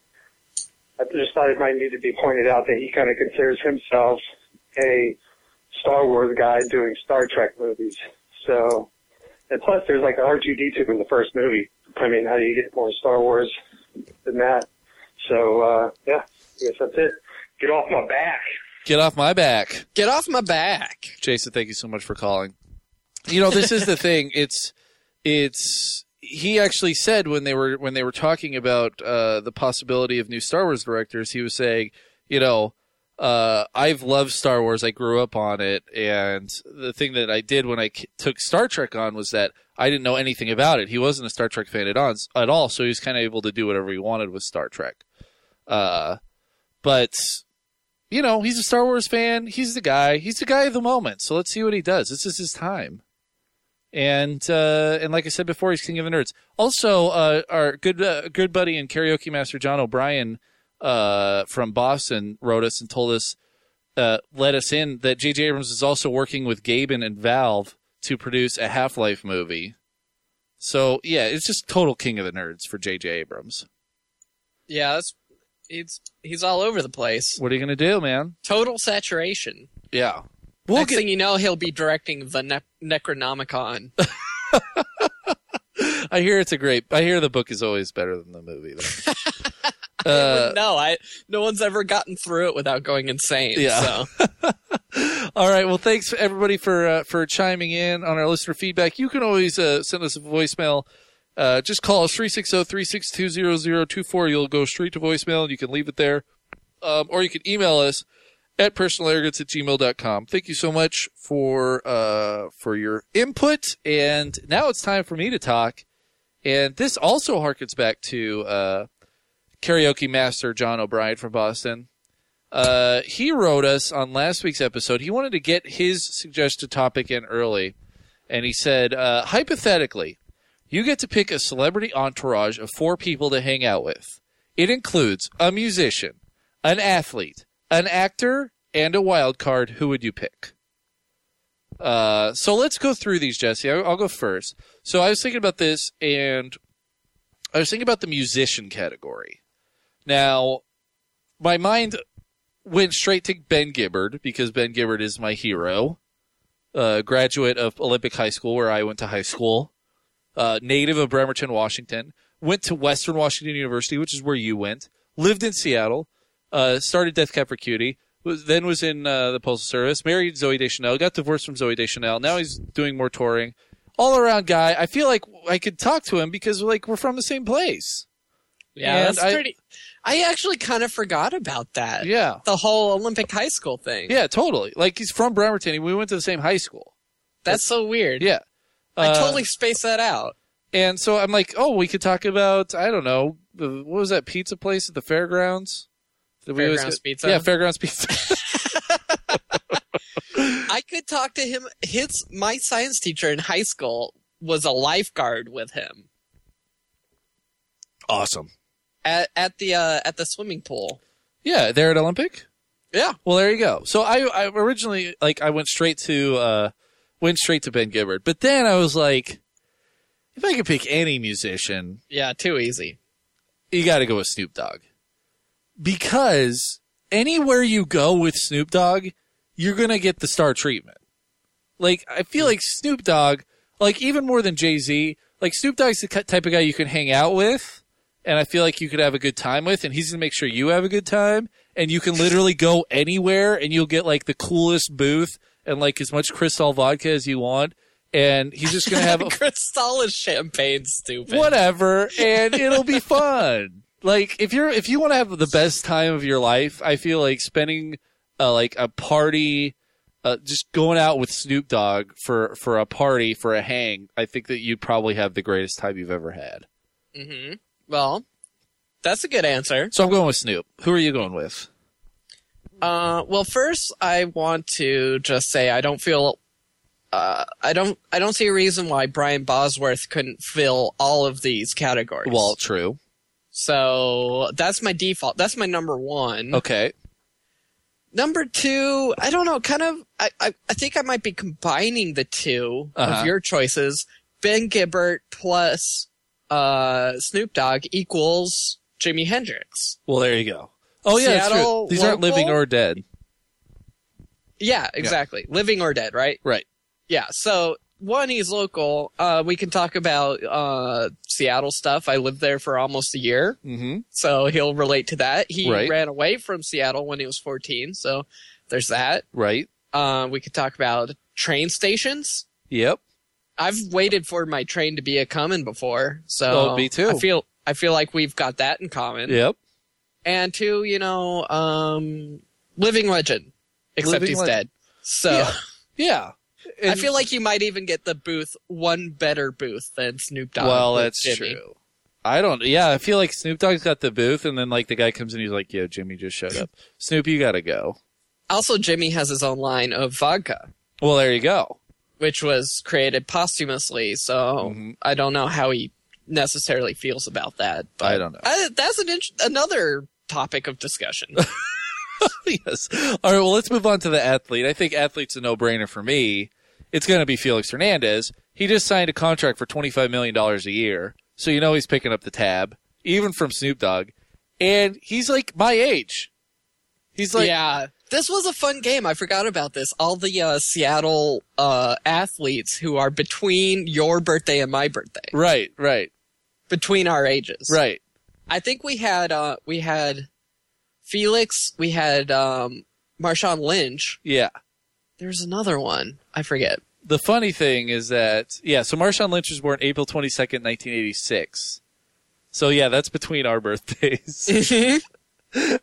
I just thought it might need to be pointed out that he kind of considers himself a Star Wars guy doing Star Trek movies. So, and plus there's like a R2D2 in the first movie. I mean, how do you get more Star Wars than that? So, uh, yeah, I guess that's it. Get off my back. Get off my back. Get off my back. Jason, thank you so much for calling. You know, this is the thing. It's it's he actually said when they were when they were talking about uh, the possibility of new Star Wars directors, he was saying, you know, uh, I've loved Star Wars. I grew up on it, and the thing that I did when I k- took Star Trek on was that I didn't know anything about it. He wasn't a Star Trek fan at, on, at all, so he was kind of able to do whatever he wanted with Star Trek. Uh, but you know, he's a Star Wars fan. He's the guy. He's the guy of the moment. So let's see what he does. This is his time. And uh, and like I said before, he's king of the nerds. Also, uh, our good uh, good buddy and karaoke master John O'Brien uh, from Boston wrote us and told us, uh, let us in that J.J. Abrams is also working with Gaben and Valve to produce a Half Life movie. So yeah, it's just total king of the nerds for J.J. Abrams. Yeah, that's he's he's all over the place. What are you gonna do, man? Total saturation. Yeah. We'll Next get... thing you know, he'll be directing the ne- Necronomicon. I hear it's a great. I hear the book is always better than the movie. uh, no, I no one's ever gotten through it without going insane. Yeah. So. All right. Well, thanks everybody for uh, for chiming in on our listener feedback. You can always uh, send us a voicemail. Uh, just call us 360-362-0024. You'll go straight to voicemail and you can leave it there. Um, or you can email us at personalarrogance at gmail.com. Thank you so much for, uh, for your input. And now it's time for me to talk. And this also harkens back to, uh, karaoke master John O'Brien from Boston. Uh, he wrote us on last week's episode. He wanted to get his suggested topic in early. And he said, uh, hypothetically, you get to pick a celebrity entourage of four people to hang out with. It includes a musician, an athlete, an actor, and a wild card, who would you pick? Uh, so let's go through these, Jesse. I'll, I'll go first. So I was thinking about this, and I was thinking about the musician category. Now, my mind went straight to Ben Gibbard because Ben Gibbard is my hero. Uh, graduate of Olympic High School, where I went to high school. Uh, native of Bremerton, Washington. Went to Western Washington University, which is where you went. Lived in Seattle uh, started Death Cab for Cutie. Was, then was in uh, the Postal Service. Married Zooey Deschanel. Got divorced from Zooey Deschanel. Now he's doing more touring. All around guy. I feel like I could talk to him because like we're from the same place. Yeah, and that's I, pretty. I actually kind of forgot about that. Yeah, the whole Olympic high school thing. Yeah, totally. Like he's from Bremerton. We went to the same high school. That's, that's so weird. Yeah, I uh, totally spaced that out. And so I'm like, oh, we could talk about I don't know, what was that pizza place at the fairgrounds? Fairgrounds Pizza. Yeah, Fairgrounds Pizza. I could talk to him. His my science teacher in high school was a lifeguard with him. Awesome. At at the uh, at the swimming pool. Yeah, there at Olympic. Yeah. Well, there you go. So I, I originally like I went straight to uh, went straight to Ben Gibbard, but then I was like, if I could pick any musician, yeah, too easy. You got to go with Snoop Dogg because anywhere you go with Snoop Dogg, you're gonna get the star treatment. Like I feel like Snoop Dogg, like even more than Jay Z, like Snoop Dogg's the type of guy you can hang out with, and I feel like you could have a good time with, and he's gonna make sure you have a good time, and you can literally go anywhere, and you'll get like the coolest booth and like as much Cristal vodka as you want. And he's just gonna have a Cristal is champagne, stupid. Whatever, and it'll be fun. Like if you're if you want to have the best time of your life, I feel like spending uh, like a party, uh, just going out with Snoop Dogg for for a party for a hang. I think that you'd probably have the greatest time you've ever had. hmm Well, that's a good answer. So I'm going with Snoop. Who are you going with? Uh, well, first I want to just say I don't feel. Uh, I don't. I don't see a reason why Brian Bosworth couldn't fill all of these categories. Well, true. so that's my default. That's my number one. Okay. Number two, I don't know. Kind of. I. I, I think I might be combining the 2 Uh-huh. of your choices. Ben Gibbard plus uh, Snoop Dogg equals Jimi Hendrix. Well, there you go. Oh yeah. Seattle These aren't living or dead. Yeah, exactly. Living or dead, right? Right. Yeah. So one, he's local. Uh, we can talk about uh, Seattle stuff. I lived there for almost a year, Mm-hmm. so he'll relate to that. He Right. ran away from Seattle when he was 14, so there's that. Right. Uh, we could talk about train stations. Yep. I've waited for my train to be a coming before, so Oh, me too. I feel I feel like we've got that in common. Yep. And two, you know, um, living legend, except Living he's dead. So. Yeah. Yeah. I feel like you might even get the booth one better booth than Snoop Dogg. Well, that's Jimi. true. I don't. Yeah, I feel like Snoop Dogg's got the booth, and then like the guy comes in, he's like, "Yo, Jimi just showed up. Snoop, you gotta go." Also, Jimi has his own line of vodka, Well, there you go. which was created posthumously. So Mhm. I don't know how he necessarily feels about that. But I don't know. I, that's an int- another topic of discussion. yes. All right. Well, let's move on to the athlete. I think athlete's a no-brainer for me. It's going to be Felix Hernandez. He just signed a contract for twenty-five million dollars a year, so you know he's picking up the tab, even from Snoop Dogg, and he's like my age. He's like, yeah, this was a fun game. I forgot about this. All the uh, Seattle uh, athletes who are between your birthday and my birthday, right, right, between our ages, right. I think we had uh we had Felix, we had um Marshawn Lynch. Yeah. There's another one. I forget. the funny thing is that yeah, so Marshawn Lynch was born April twenty second, nineteen eighty six. So yeah, that's between our birthdays. the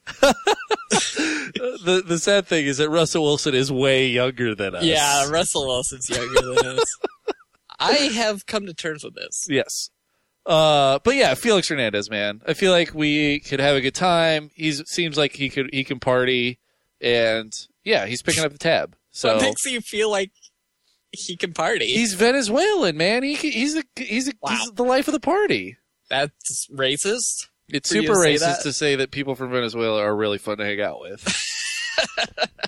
the sad thing is that Russell Wilson is way younger than us. yeah, Russell Wilson's younger than us. I have come to terms with this. Yes. Uh, but yeah, Felix Hernandez, man. I feel like we could have a good time. He seems like he could he can party, and yeah, he's picking up the tab. So What makes you feel like he can party? he's Venezuelan, man. He he's a, he's a, Wow. he's the life of the party. That's racist. It's super to racist that? to say that people from Venezuela are really fun to hang out with.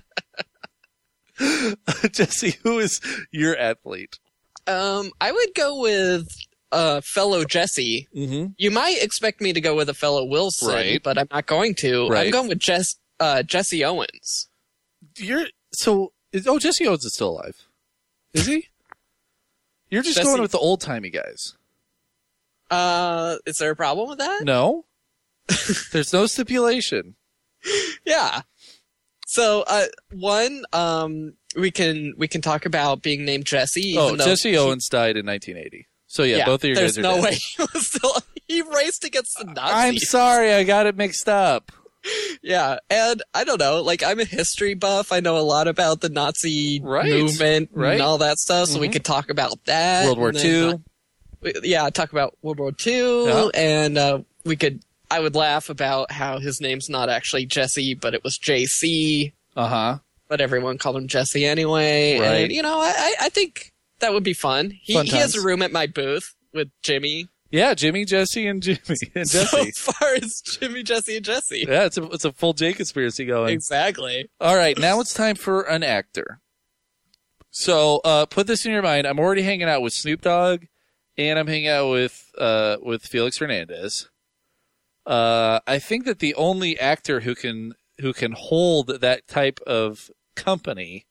Jesse, who is your athlete? Um, I would go with uh fellow Jesse. Mm-hmm. You might expect me to go with a fellow Wilson, Right. but I'm not going to. Right. I'm going with Jess uh Jesse Owens. You're so. Is, oh, Jesse Owens is still alive. Is he? You're just Jesse- going with the old timey guys. Uh, is there a problem with that? No. There's no stipulation. Yeah. So, uh, one, um, we can we can talk about being named Jesse. Oh, Jesse he- Owens died in 1980. So yeah, yeah, both of your there's guys are no dead. way he was still. He raced against the Nazis. I'm sorry, I got it mixed up. Yeah, and I don't know. Like, I'm a history buff. I know a lot about the Nazi Right, movement right. and all that stuff. So we Mhm. could talk about that. World War then, II. yeah, talk about World War II, Yeah. and uh, we could. I would laugh about how his name's not actually Jesse, but it was JC. Uh huh. but everyone called him Jesse anyway. Right. And, you know, I, I- I think that would be fun. He, Fun he has a room at my booth with Jimi. Yeah, Jimi, Jesse, and Jimi and Jesse. So far as Jimi, Jesse, and Jesse. yeah, it's a it's a full J conspiracy going. Exactly. All right, now it's time for an actor. So uh, put this in your mind. I'm already hanging out with Snoop Dogg, and I'm hanging out with uh, with Felix Hernandez. Uh, I think that the only actor who can who can hold that type of company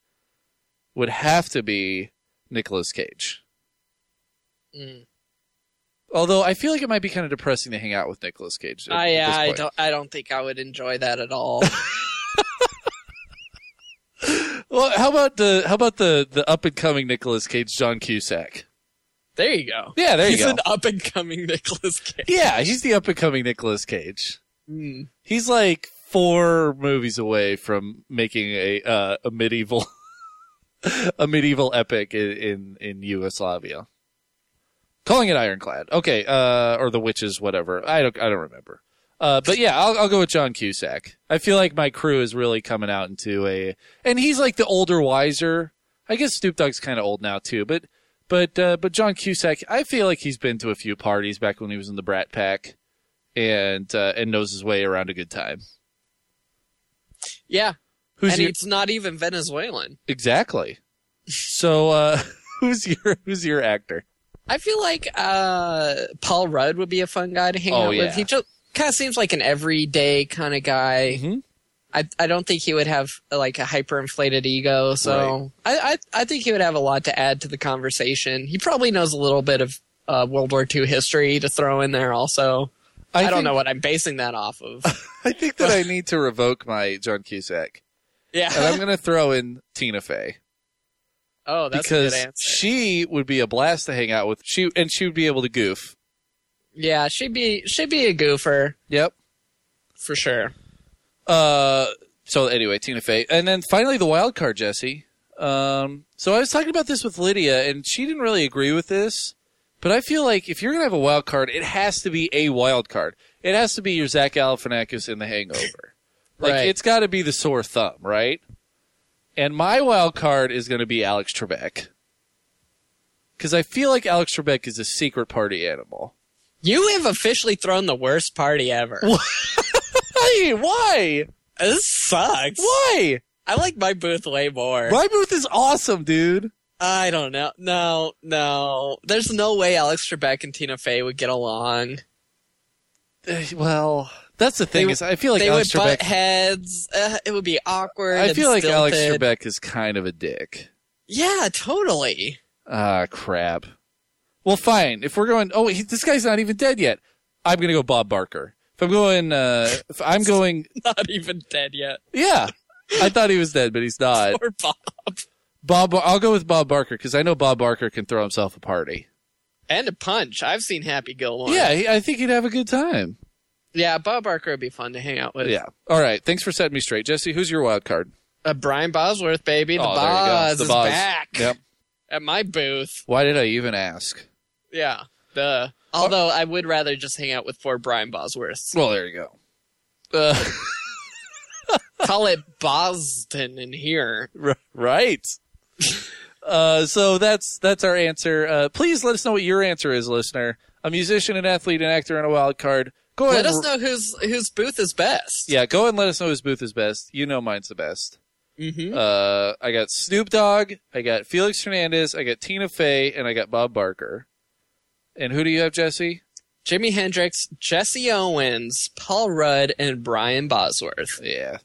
would have to be Nicolas Cage. Mm. Although I feel like it might be kind of depressing to hang out with Nicolas Cage. at I, this I don't. I don't think I would enjoy that at all. Well, how about the how about the the up and coming Nicolas Cage, John Cusack? There you go. Yeah, there you go. He's an up and coming Nicolas Cage. Yeah, he's the up and coming Nicolas Cage. Hmm. He's like four movies away from making a uh, a medieval a medieval epic in, in in Yugoslavia. Calling it Ironclad, okay, uh, or the Witches, whatever. I don't I don't remember. Uh, but yeah, I'll, I'll go with John Cusack. I feel like my crew is really coming out into a, and he's like the older, wiser. I guess Snoop Dogg's kind of old now too, but but uh, but John Cusack, I feel like he's been to a few parties back when he was in the Brat Pack, and uh, and knows his way around a good time. Yeah. Who's and your- it's not even Venezuelan. Exactly. So uh, who's your who's your actor? I feel like uh, Paul Rudd would be a fun guy to hang Oh, out yeah. with. He just kind of seems like an everyday kind of guy. Mm-hmm. I I don't think he would have like a hyperinflated ego, so I, I I think he would have a lot to add to the conversation. He probably knows a little bit of uh, World War II history to throw in there. Also, I I, don't know what I'm basing that off of. I think that I need to revoke my John Cusack, yeah. and I'm going to throw in Tina Fey oh, that's because a good answer. she would be a blast to hang out with. She and she would be able to goof. Yeah, she'd be she'd be a goofer Yep. for sure. Uh, so anyway, Tina Fey, and then finally the wild card, Jesse. Um, so I was talking about this with Lydia, and she didn't really agree with this, but I feel like if you're gonna have a wild card, it has to be a wild card. It has to be your Zach Galifianakis in The Hangover. Like Right. it's got to be the sore thumb, right? And my wild card is going to be Alex Trebek. Because I feel like Alex Trebek is a secret party animal. You have officially thrown the worst party ever. Hey, why? This sucks. Why? I like my booth way more. My booth is awesome, dude. I don't know. No, no. There's no way Alex Trebek and Tina Fey would get along. Eh, Well, that's the thing They- is, I feel like they Alex would butt heads. Uh, it would be awkward. I feel like Alex. Trebek is kind of a dick. Yeah, totally. Ah, crap. Well, fine. If we're going, oh, he, this guy's not even dead yet. I'm gonna go Bob Barker. If I'm going, uh, if I'm going, Not even dead yet. yeah. I thought he was dead, but he's not. Poor Bob. Bob, I'll go with Bob Barker because I know Bob Barker can throw himself a party. And a punch. I've seen Happy Gilmore. Yeah, he, I think he'd have a good time. Yeah, Bob Barker would be fun to hang out with. Yeah. All right. Thanks for setting me straight, Jesse. Who's your wild card? Uh, Brian Bosworth, baby. The Oh, there you go. Boz The is Boz. back Yep. at my booth. Why did I even ask? Yeah. Duh. Although I would rather just hang out with four Brian Bosworths. Well, there you go. Uh, Call it Boston in here. R- right. uh, so that's that's our answer. Uh, please let us know what your answer is, listener. A musician, an athlete, an actor, and a wild card. Go ahead. Let us know whose whose booth is best. Yeah, go ahead and let us know whose booth is best. You know mine's the best. Mm-hmm. Uh, I got Snoop Dogg, I got Felix Hernandez, I got Tina Fey, and I got Bob Barker. And who do you have, Jesse? Jimi Hendrix, Jesse Owens, Paul Rudd, and Brian Bosworth. Yeah.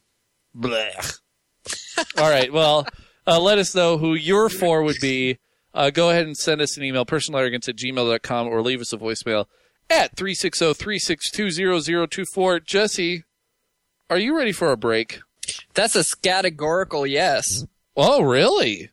Blech. All right. Well, uh, let us know who your four would be. Uh, go ahead and send us an email, personalarrogance at gmail.com, or leave us a voicemail at 360 362 0024. Jesse, are you ready for a break? That's a categorical yes. Oh, really?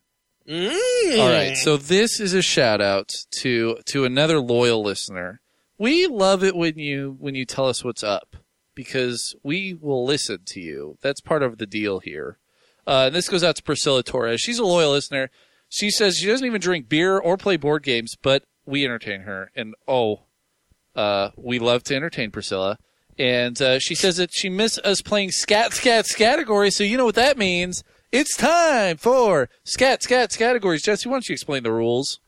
Mm. All right. So this is a shout out to to another loyal listener. We love it when you when you tell us what's up because we will listen to you. That's part of the deal here. Uh, and this goes out to Priscilla Torres. She's a loyal listener. She says she doesn't even drink beer or play board games, but we entertain her. And oh, uh, we love to entertain Priscilla. And uh, she says that she missed us playing scat scat category. So you know what that means. It's time for scat scat categories. Jesse, why don't you explain the rules?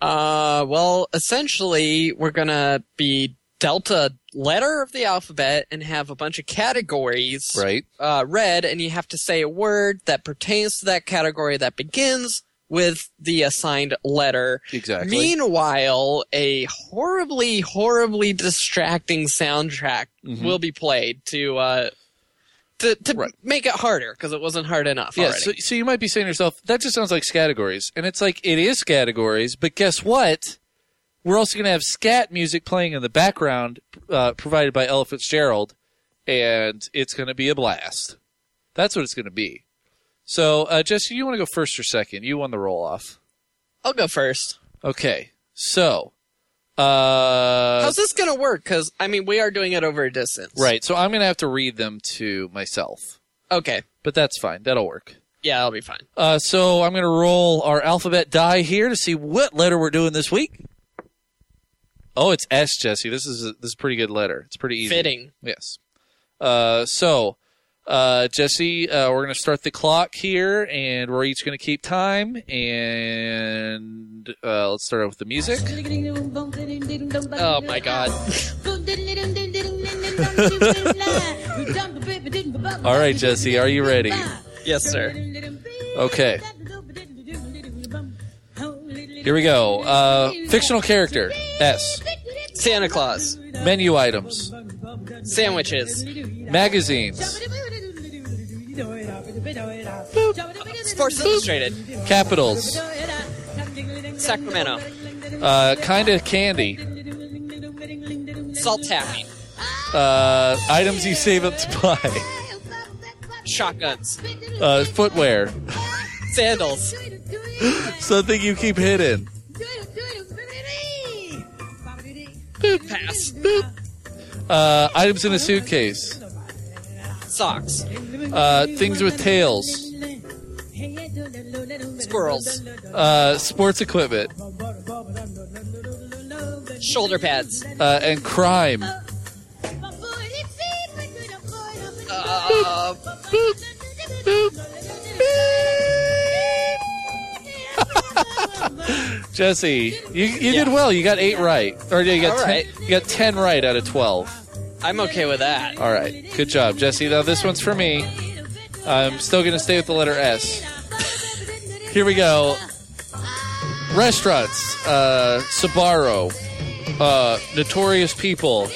Uh, well, essentially, we're gonna be dealt a letter of the alphabet and have a bunch of categories Right. uh, read, and you have to say a word that pertains to that category that begins with the assigned letter. Exactly. Meanwhile, a horribly, horribly distracting soundtrack Mhm. will be played to uh, to to Right. make it harder because it wasn't hard enough. Yeah, already. so, so you might be saying to yourself, that just sounds like categories. And it's like, it is categories, but guess what? We're also going to have scat music playing in the background, uh, provided by Ella Fitzgerald, and it's going to be a blast. That's what it's going to be. So, uh, Jesse, you want to go first or second? You won the roll off. I'll go first. Okay. So, uh, How's this gonna work? Because I mean, we are doing it over a distance. right. So I'm gonna have to read them to myself, Okay. but that's fine. That'll work. Yeah, that'll be fine. Uh, so I'm gonna roll our alphabet die here to see what letter we're doing this week. Oh, it's S, Jesse. This is a, this is a pretty good letter. It's pretty easy. Fitting. Yes. Uh, so, uh, Jesse, uh, we're going to start the clock here, and we're each going to keep time. And uh, let's start out with the music. Oh my god. All right, Jesse, are you ready? yes, sir. Okay. Here we go. Uh, fictional character S. Santa Claus. Menu items. Sandwiches. Magazines. Sports Illustrated. Capitals. Sacramento. Uh, kind of candy. Salt taffy. Uh, items you save up to buy. Shotguns. Uh, footwear. Sandals. Something you keep hidden. Pass. Uh, items in a suitcase. Socks. Uh, things with tails. Squirrels. Uh, sports equipment. Shoulder pads. Uh, and crime. Uh, Jesse, you, you did well. You got eight right, or you got ten, right. you got ten right out of twelve. I'm okay with that. All right, good job, Jesse. Now this one's for me. I'm still going to stay with the letter S. Here we go. Restaurants. Uh, Sbarro. Uh, notorious people.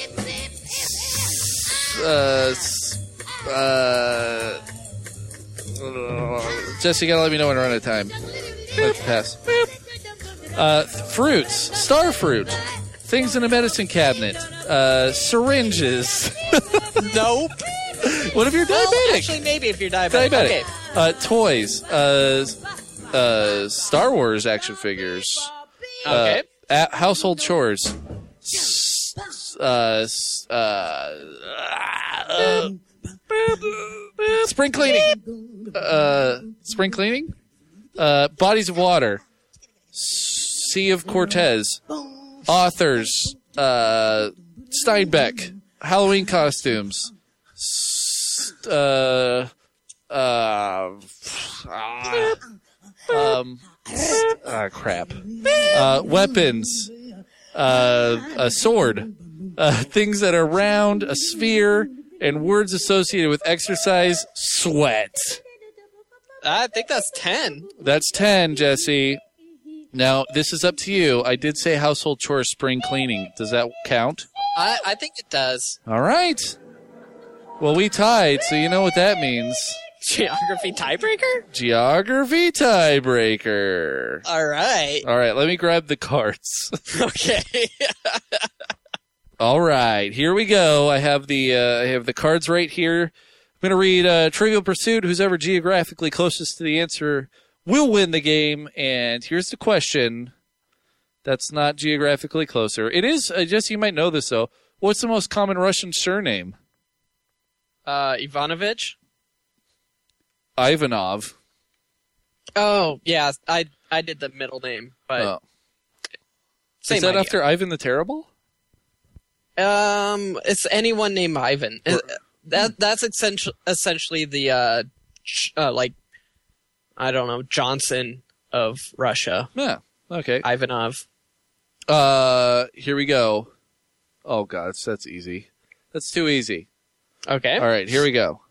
Uh, uh, Jesse, you gotta let me know when we're out of time. Let's pass. Uh, fruits. Star fruit. Things in a medicine cabinet. Uh, syringes. Nope. what if you're Well, diabetic? actually, maybe if you're diabetic. diabetic. Okay. Uh, toys. Uh, uh, Star Wars action figures. Okay. Uh, a- household chores. Uh, uh, uh, spring cleaning. Uh, spring cleaning. Uh, bodies of water. Sea of Cortez. Authors. Uh, Steinbeck. Halloween costumes. Uh, uh, ah, um, ah, crap. Uh, weapons. Uh, a sword. Uh, things that are round, a sphere, and words associated with exercise, sweat. I think that's 10. That's 10, Jesse. Now, this is up to you. I did say household chores, spring cleaning. Does that count? I, I think it does. All right. Well, we tied, so you know what that means. Geography tiebreaker? Geography tiebreaker. All right. All right, let me grab the cards. Okay. All right, here we go. I have the uh, I have the cards right here. I'm going to read uh, Trivial Pursuit. Who's ever geographically closest to the answer will win the game. And here's the question. That's not geographically closer. It is. Uh, Jesse, you might know this though. What's the most common Russian surname? uh, Ivanovich? Ivanov. Oh, yeah. I I did the middle name, but Oh. same Is that idea. after Ivan the Terrible? Um, it's anyone named Ivan. That that's essentially essentially the uh, ch- uh, like I don't know Johnson of Russia. Yeah. Okay. Ivanov. Uh, here we go. Oh God, that's easy. That's too easy. Okay. All right, here we go.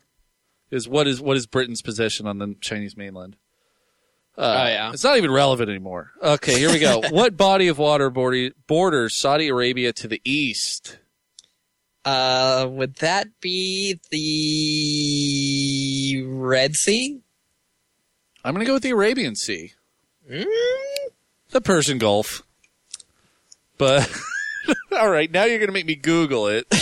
Is what is what is Britain's possession on the Chinese mainland? Uh, Oh, yeah. it's not even relevant anymore. Okay, here we go. what body of water border, borders Saudi Arabia to the east? Uh, would that be the Red Sea? I'm going to go with the Arabian Sea, Mm, the Persian Gulf. But all right, now you're going to make me Google it.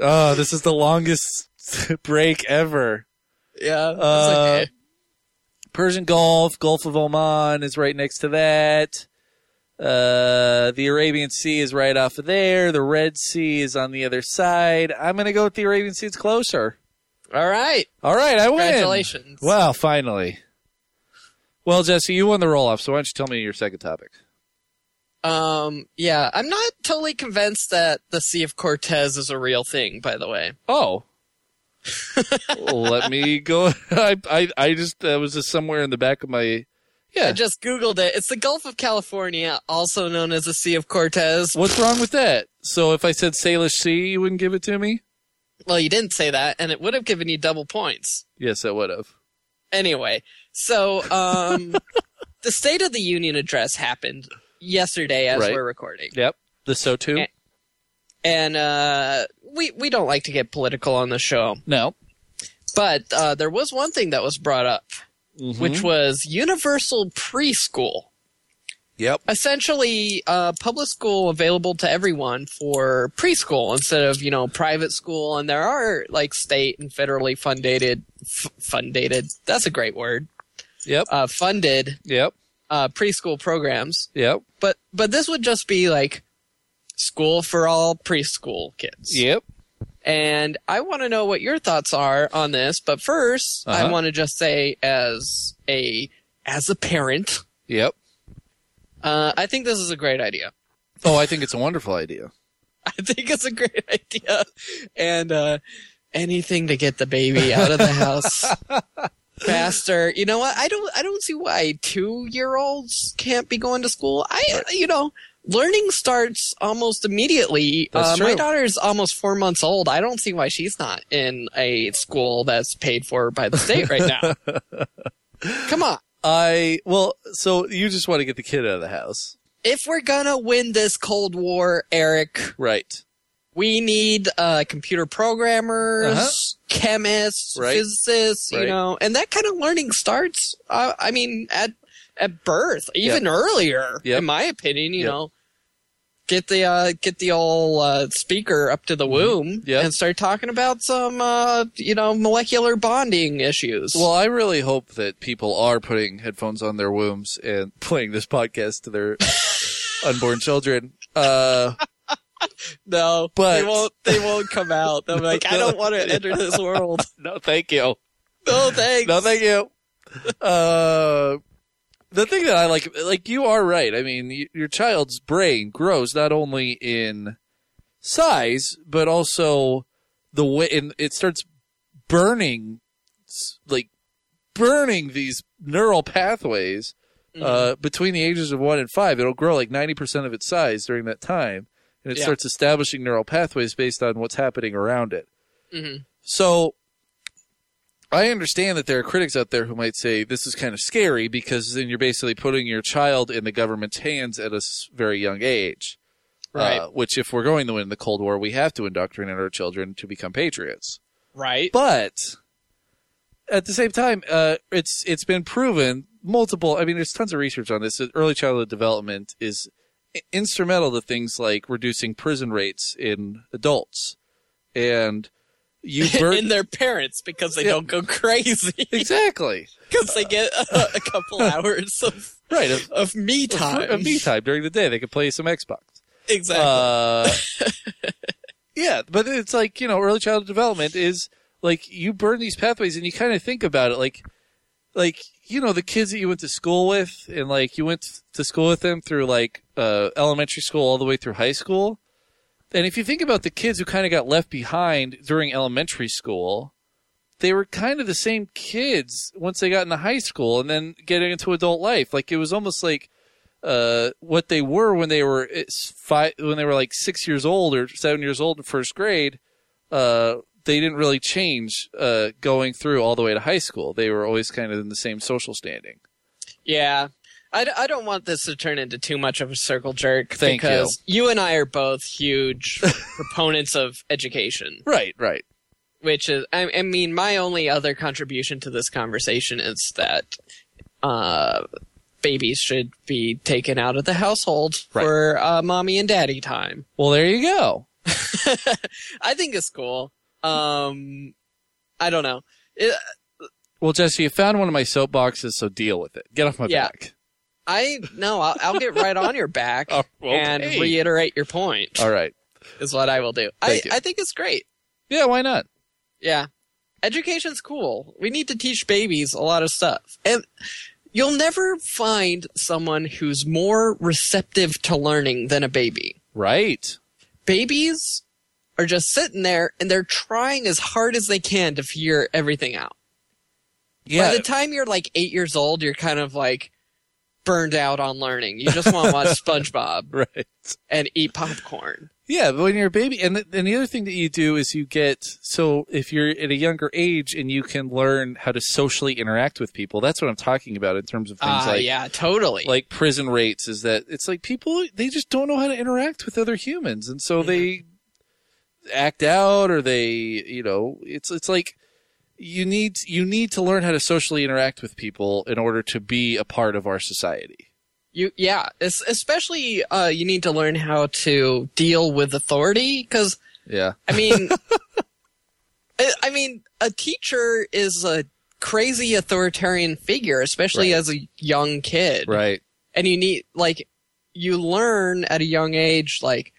oh, this is the longest break ever. yeah. Uh. Persian Gulf, Gulf of Oman is right next to that. Uh, the Arabian Sea is right off of there. The Red Sea is on the other side. I'm going to go with the Arabian Sea. It's closer. All right. All right, I win. Congratulations. Wow, finally. Well, Jesse, you won the roll off, so why don't you tell me your second topic? Um, yeah, I'm not totally convinced that the Sea of Cortez is a real thing, by the way. Oh. Let me go. I, I, I just, that was just somewhere in the back of my. Yeah. I just Googled it. It's the Gulf of California, also known as the Sea of Cortez. What's wrong with that? So if I said Salish Sea, you wouldn't give it to me? Well, you didn't say that, and it would have given you double points. Yes, it would have. Anyway, so um, the State of the Union address happened yesterday as Right. we're recording. Yep. The so too? And- And uh, we we don't like to get political on the show, No. but uh, there was one thing that was brought up, Mhm. which was universal preschool. Yep. Essentially, uh, public school available to everyone for preschool instead of you know private school. And there are like state and federally funded, f- funded. That's a great word. Yep. Uh, funded Yep. uh, preschool programs. Yep. But but this would just be like school for all preschool kids. Yep. And I want to know what your thoughts are on this. But 1st I Uh-huh. want to just say, as a as a parent, Yep. Uh, I think this is a great idea. Oh, I think it's a wonderful idea. I think it's a great idea, and uh, anything to get the baby out of the house faster. You know what? I don't. I don't see why two year olds can't be going to school. I, you know. Learning starts almost immediately. Uh, My daughter's almost four months old. I don't see why she's not in a school that's paid for by the state right now. Come on. I, well, so you just want to get the kid out of the house. If we're gonna win this Cold War, Eric, Right. we need uh, computer programmers, Uh-huh. chemists, Right. physicists, you know, and that kind of learning starts. Uh, I mean, at at birth, even earlier, Yep. in my opinion. You Yep. know, get the uh, get the old uh, speaker up to the womb Mm-hmm. Yep. and start talking about some, uh, you know, molecular bonding issues. Well, I really hope that people are putting headphones on their wombs and playing this podcast to their unborn children. Uh, no, but- they won't. They won't come out. They're like, I don't want to enter this world. no, thank you. No thanks. No, thank you. The thing that I like, like you are right. I mean, y- your child's brain grows not only in size, but also the way, and it starts burning, like burning these neural pathways uh, between the ages of one and five. It'll grow like ninety percent of its size during that time, and it Yeah. starts establishing neural pathways based on what's happening around it. Mhm. So I understand that there are critics out there who might say this is kind of scary because then you're basically putting your child in the government's hands at a very young age. Right. Uh, which, if we're going to win the Cold War, we have to indoctrinate our children to become patriots. Right. But at the same time, uh, it's it's been proven multiple. I mean, there's tons of research on this. that Early childhood development is instrumental to things like reducing prison rates in adults, and you burn in their parents because they Yeah. don't go crazy exactly because they get a, a couple hours of right of, of me time. of me time during the day. They can play some Xbox. Exactly. Uh, yeah, but it's like you know, early childhood development is like you burn these pathways, and you kind of think about it like, like you know, the kids that you went to school with, and like you went to school with them through like uh, elementary school all the way through high school. And if you think about the kids who kind of got left behind during elementary school, they were kind of the same kids once they got into high school and then getting into adult life. Like it was almost like uh, what they were when they were five, when they were like six years old or seven years old in first grade. Uh, they didn't really change uh, going through all the way to high school. They were always kind of in the same social standing. yeah. I, I don't want this to turn into too much of a circle jerk Thank you. because you. and I are both huge proponents of education, Right, right. which is, I, I mean, my only other contribution to this conversation is that uh, babies should be taken out of the household Right. for uh, mommy and daddy time. Well, there you go. I think it's cool. Um, I don't know. It, Well, Jesse, you found one of my soapboxes, so deal with it. Get off my Yeah. back. I no, I'll, I'll get right on your back Oh, okay. and reiterate your point. All right. Is what I will do. I, Thank you. I think it's great. Yeah, why not? Yeah. Education's cool. We need to teach babies a lot of stuff. And you'll never find someone who's more receptive to learning than a baby. Right. Babies are just sitting there and they're trying as hard as they can to figure everything out. Yeah. By the time you're like eight years old, you're kind of like burned out on learning. You just want to watch SpongeBob right. and eat popcorn. Yeah, but when you're a baby, and the, and the other thing that you do is you get so if you're at a younger age and you can learn how to socially interact with people. That's what I'm talking about in terms of things Ah, like yeah, totally. like prison rates. Is that it's like people they just don't know how to interact with other humans, and so they act out or they you know it's it's like you need you need to learn how to socially interact with people in order to be a part of our society. You yeah, es- especially uh, you need to learn how to deal with authority because Yeah. I mean, I I mean, a teacher is a crazy authoritarian figure, especially Right. as a young kid, Right. and you need like you learn at a young age like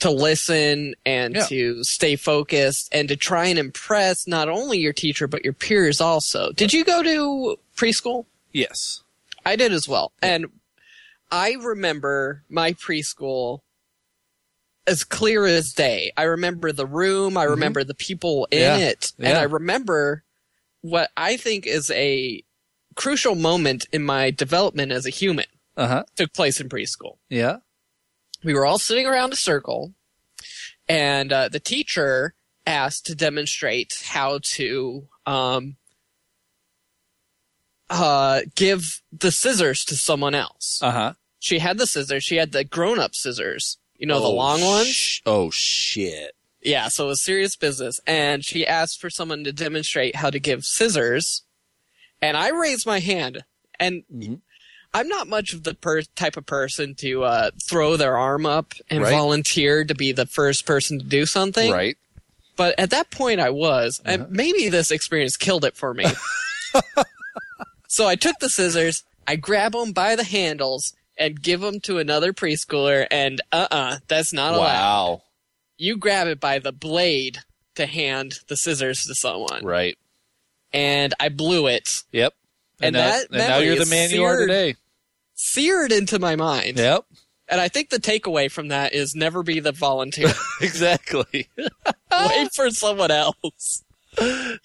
to listen and Yeah. to stay focused and to try and impress not only your teacher but your peers also. Did you go to preschool? Yes. I did as well. And I remember my preschool as clear as day. I remember the room, I remember the people in Mm-hmm. Yeah. it, and I remember what I think is a crucial moment in my development as a human Uh huh. took place in preschool. Yeah. We were all sitting around a circle, and uh, the teacher asked to demonstrate how to um, uh, give the scissors to someone else. Uh huh. She had the scissors. She had the grown-up scissors. You know, the long ones. Oh shit. Yeah, so it was serious business. And she asked for someone to demonstrate how to give scissors. And I raised my hand. And Mhm. I'm not much of the per- type of person to uh, throw their arm up and Right. volunteer to be the first person to do something. Right. But at that point, I was. Uh-huh. And maybe this experience killed it for me. so I took the scissors, I grab them by the handles, and give them to another preschooler. And uh uh that's not allowed Wow. you grab it by the blade to hand the scissors to someone. Right. And I blew it. Yep. And now, that and now you're the man you are today. Seared into my mind. Yep. And I think the takeaway from that is never be the volunteer. Exactly. Wait for someone else.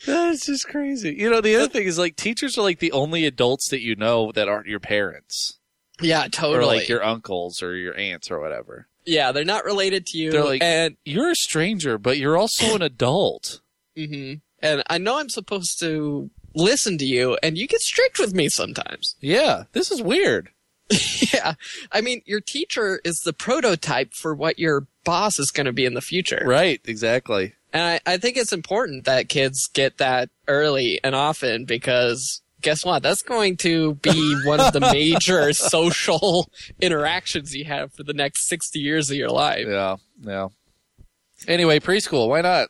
That's just crazy. You know, the other thing is like teachers are like the only adults that you know that aren't your parents Yeah, totally. or like your uncles or your aunts or whatever. yeah, they're not related to you. They're like, and you're a stranger, but you're also an adult. mhm. and I know I'm supposed to listen to you, and you get strict with me sometimes. Yeah, this is weird. yeah, I mean, your teacher is the prototype for what your boss is going to be in the future. Right, exactly. And I, I think it's important that kids get that early and often because guess what? That's going to be one of the major social interactions you have for the next 60 years of your life. Yeah, yeah. Anyway, preschool, why not?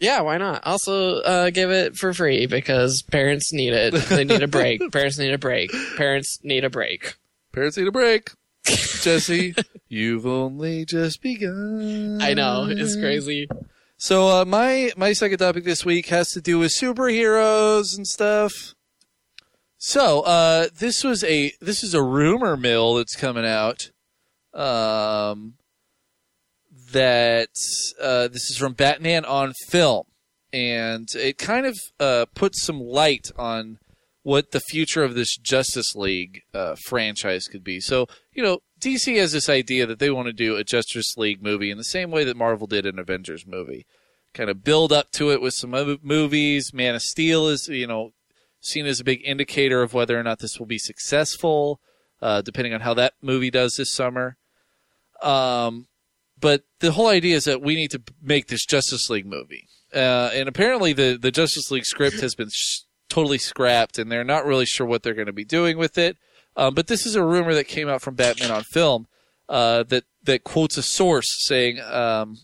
Yeah, why not? Also, uh, give it for free because parents need it. They need a break. parents need a break. Parents need a break. Parents need a break. Jesse, you've only just begun. I know. It's crazy. So uh, my my second topic this week has to do with superheroes and stuff. So uh, this was a this is a rumor mill that's coming out. Um, that uh, this is from Batman on film, and it kind of uh, puts some light on what the future of this Justice League uh, franchise could be. So you know, DC has this idea that they want to do a Justice League movie in the same way that Marvel did an Avengers movie. Kind of build up to it with some other movies. Man of Steel is, you know, seen as a big indicator of whether or not this will be successful, uh, depending on how that movie does this summer. Um, but the whole idea is that we need to make this Justice League movie. Uh, and apparently the, the Justice League script has been sh- totally scrapped and they're not really sure what they're going to be doing with it. Um, but this is a rumor that came out from Batman on film uh, that that quotes a source saying, um,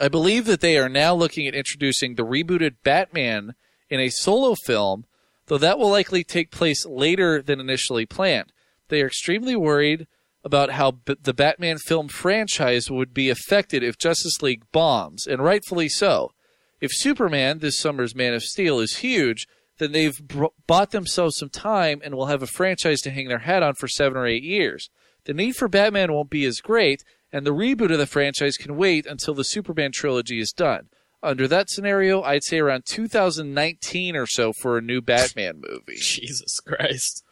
"I believe that they are now looking at introducing the rebooted Batman in a solo film though that will likely take place later than initially planned. They are extremely worried about how B- the Batman film franchise would be affected if Justice League bombs, and rightfully so. If Superman, this summer's Man of Steel, is huge, then they've bought themselves some time and will have a franchise to hang their hat on for seven or eight years. The need for Batman won't be as great, and the reboot of the franchise can wait until the Superman trilogy is done. Under that scenario, I'd say around 2019 or so for a new Batman movie. Jesus Christ.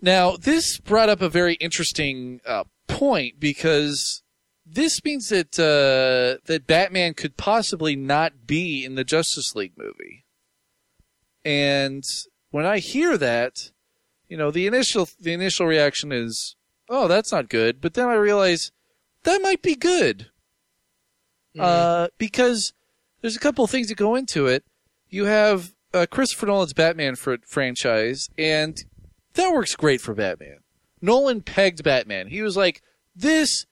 Now, this brought up a very interesting uh, point because this means that uh, that Batman could possibly not be in the Justice League movie. And when I hear that, you know, the initial the initial reaction is, "Oh, that's not good." But then I realize that might be good. Uh, because there's a couple of things that go into it. You have uh, Christopher Nolan's Batman fr- franchise, and that works great for Batman. Nolan pegged Batman. He was like, "This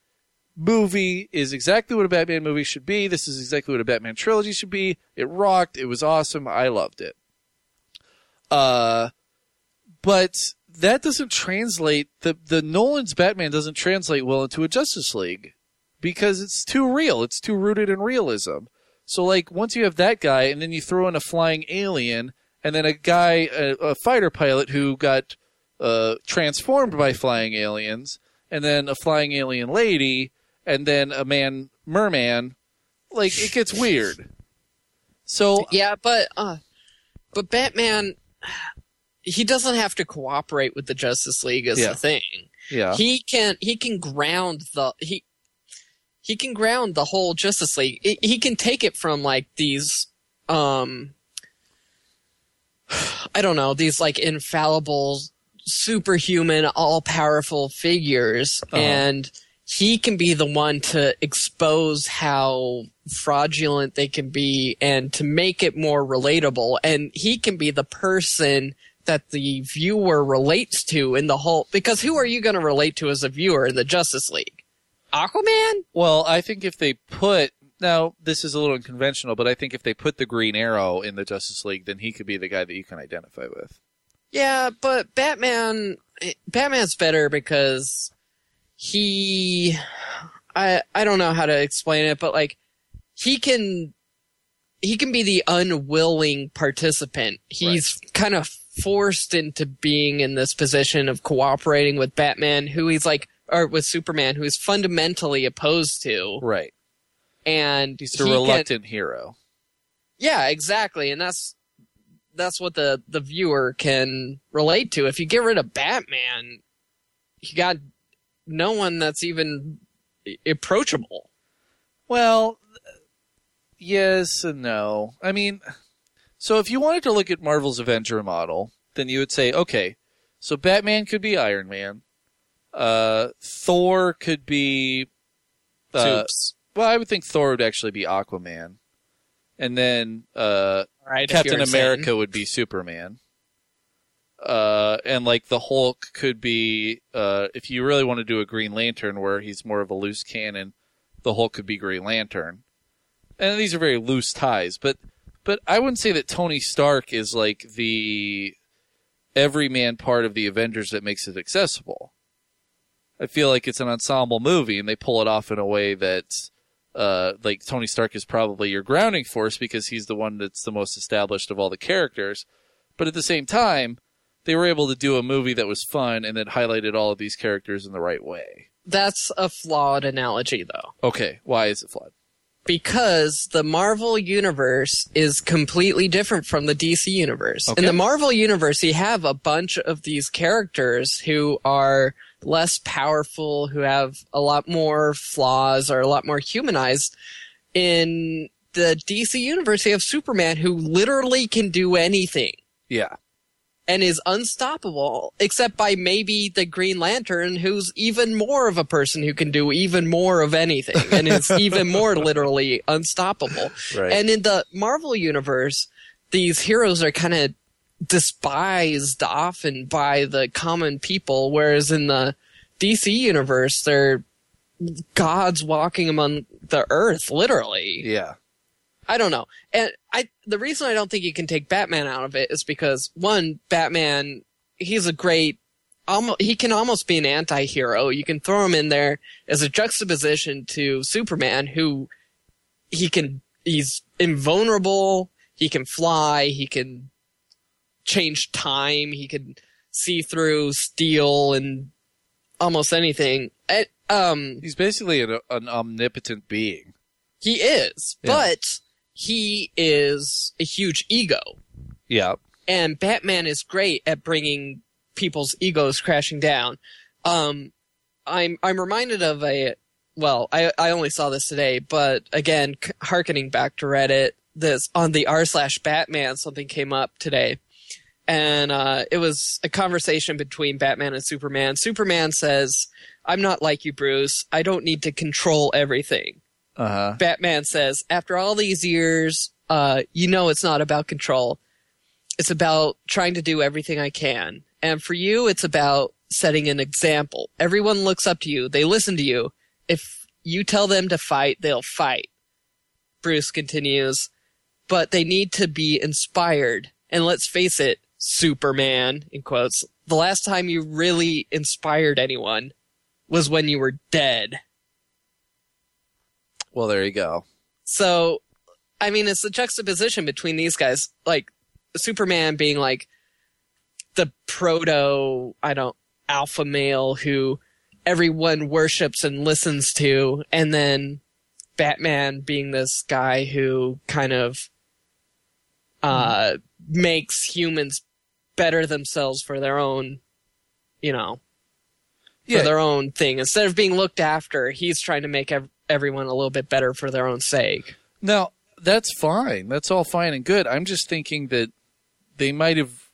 movie is exactly what a Batman movie should be. This is exactly what a Batman trilogy should be. It rocked. It was awesome. I loved it." Uh, but that doesn't translate. The the Nolan's Batman doesn't translate well into a Justice League because it's too real. It's too rooted in realism. So like once you have that guy, and then you throw in a flying alien, and then a guy, a, a fighter pilot who got uh, transformed by flying aliens, and then a flying alien lady, and then a man merman, like it gets weird. So yeah, but uh, but Batman, he doesn't have to cooperate with the Justice League as Yeah. the thing. Yeah. he can he can ground the he he can ground the whole Justice League. He- he can take it from like these um I don't know these like infallible, superhuman, all powerful figures, Uh-huh. and he can be the one to expose how fraudulent they can be and to make it more relatable. And he can be the person that the viewer relates to in the whole. Because who are you going to relate to as a viewer in the Justice League? Aquaman? Well, I think if they put now this is a little unconventional, but I think if they put the Green Arrow in the Justice League, then he could be the guy that you can identify with. Yeah, but Batman, eh, Batman's better because he, I, I don't know how to explain it, but like, he can, he can be the unwilling participant. He's kind of forced into being in this position of cooperating with Batman, who he's like, or with Superman, who he's fundamentally opposed to. Right. And He's a he can- reluctant hero. yeah, exactly, and that's that's what the the viewer can relate to. If you get rid of Batman, you got no one that's even approachable. Well, yes and no. I mean, so if you wanted to look at Marvel's Avenger model, then you would say, okay, so Batman could be Iron Man, uh, Thor could be. Uh, well, I would think Thor would actually be Aquaman, and then uh, Right, Captain America insane. would be Superman. Uh, and like the Hulk could be, uh, if you really want to do a Green Lantern where he's more of a loose cannon, the Hulk could be Green Lantern. And these are very loose ties, but, but I wouldn't say that Tony Stark is like the everyman part of the Avengers that makes it accessible. I feel like it's an ensemble movie and they pull it off in a way that, uh, like Tony Stark is probably your grounding force because he's the one that's the most established of all the characters. But at the same time, they were able to do a movie that was fun and that highlighted all of these characters in the right way. That's a flawed analogy, though, Okay, why is it flawed? because the Marvel universe is completely different from the DC universe. Okay. In the Marvel universe, you have a bunch of these characters who are less powerful, who have a lot more flaws, or a lot more humanized. In the DC universe, you have Superman who literally can do anything Yeah. And is unstoppable, except by maybe the Green Lantern, who's even more of a person who can do even more of anything and is even more literally unstoppable. Right. And in the Marvel universe, these heroes are kind of despised often by the common people, whereas in the DC universe, they're gods walking among the earth, literally. Yeah. I don't know. And I the reason I don't think you can take Batman out of it is because one, Batman, he's a great almost he can almost be an anti-hero. You can throw him in there as a juxtaposition to Superman who he can he's invulnerable, he can fly, he can change time, he can see through steel and almost anything. And, um He's basically an, an omnipotent being. he is, Yeah. but he is a huge ego. Yeah. and Batman is great at bringing people's egos crashing down. Um, I'm I'm reminded of a well, I I only saw this today, but again, harkening back to Reddit, this on the r slash Batman something came up today, and uh, it was a conversation between Batman and Superman. Superman says, "I'm not like you, Bruce. I don't need to control everything." Uh huh. Batman says, after all these years, uh, you know it's not about control. It's about trying to do everything I can. And for you, it's about setting an example. Everyone looks up to you. They listen to you. If you tell them to fight, they'll fight. Bruce continues, but they need to be inspired. And let's face it, Superman, in quotes, the last time you really inspired anyone was when you were dead. Well, there you go. So, I mean, it's the juxtaposition between these guys, like Superman being like the proto, I don't, alpha male who everyone worships and listens to, and then Batman being this guy who kind of uh makes humans better themselves for their own, you know, Yeah. for their own thing. Instead of being looked after, he's trying to make ev- everyone a little bit better for their own sake. Now, that's fine. That's all fine and good. I'm just thinking that they might have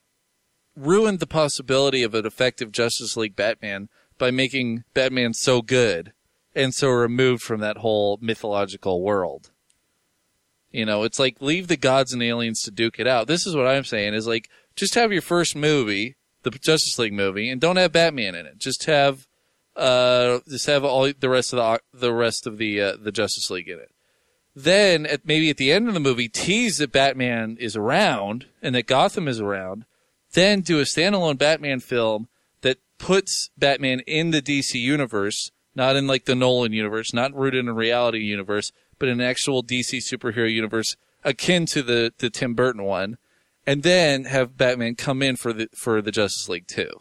ruined the possibility of an effective Justice League Batman by making Batman so good and so removed from that whole mythological world. You know, it's like leave the gods and aliens to duke it out. This is what I'm saying is like just have your first movie, the Justice League movie, and don't have Batman in it. Just have uh just have all the rest of the the rest of the uh, the Justice League in it then at maybe at the end of the movie tease that Batman is around and that Gotham is around, then do a standalone Batman film that puts Batman in the DC universe, not in like the Nolan universe, not rooted in a reality universe, but an actual DC superhero universe akin to the the Tim Burton one, and then have Batman come in for the for the Justice League too.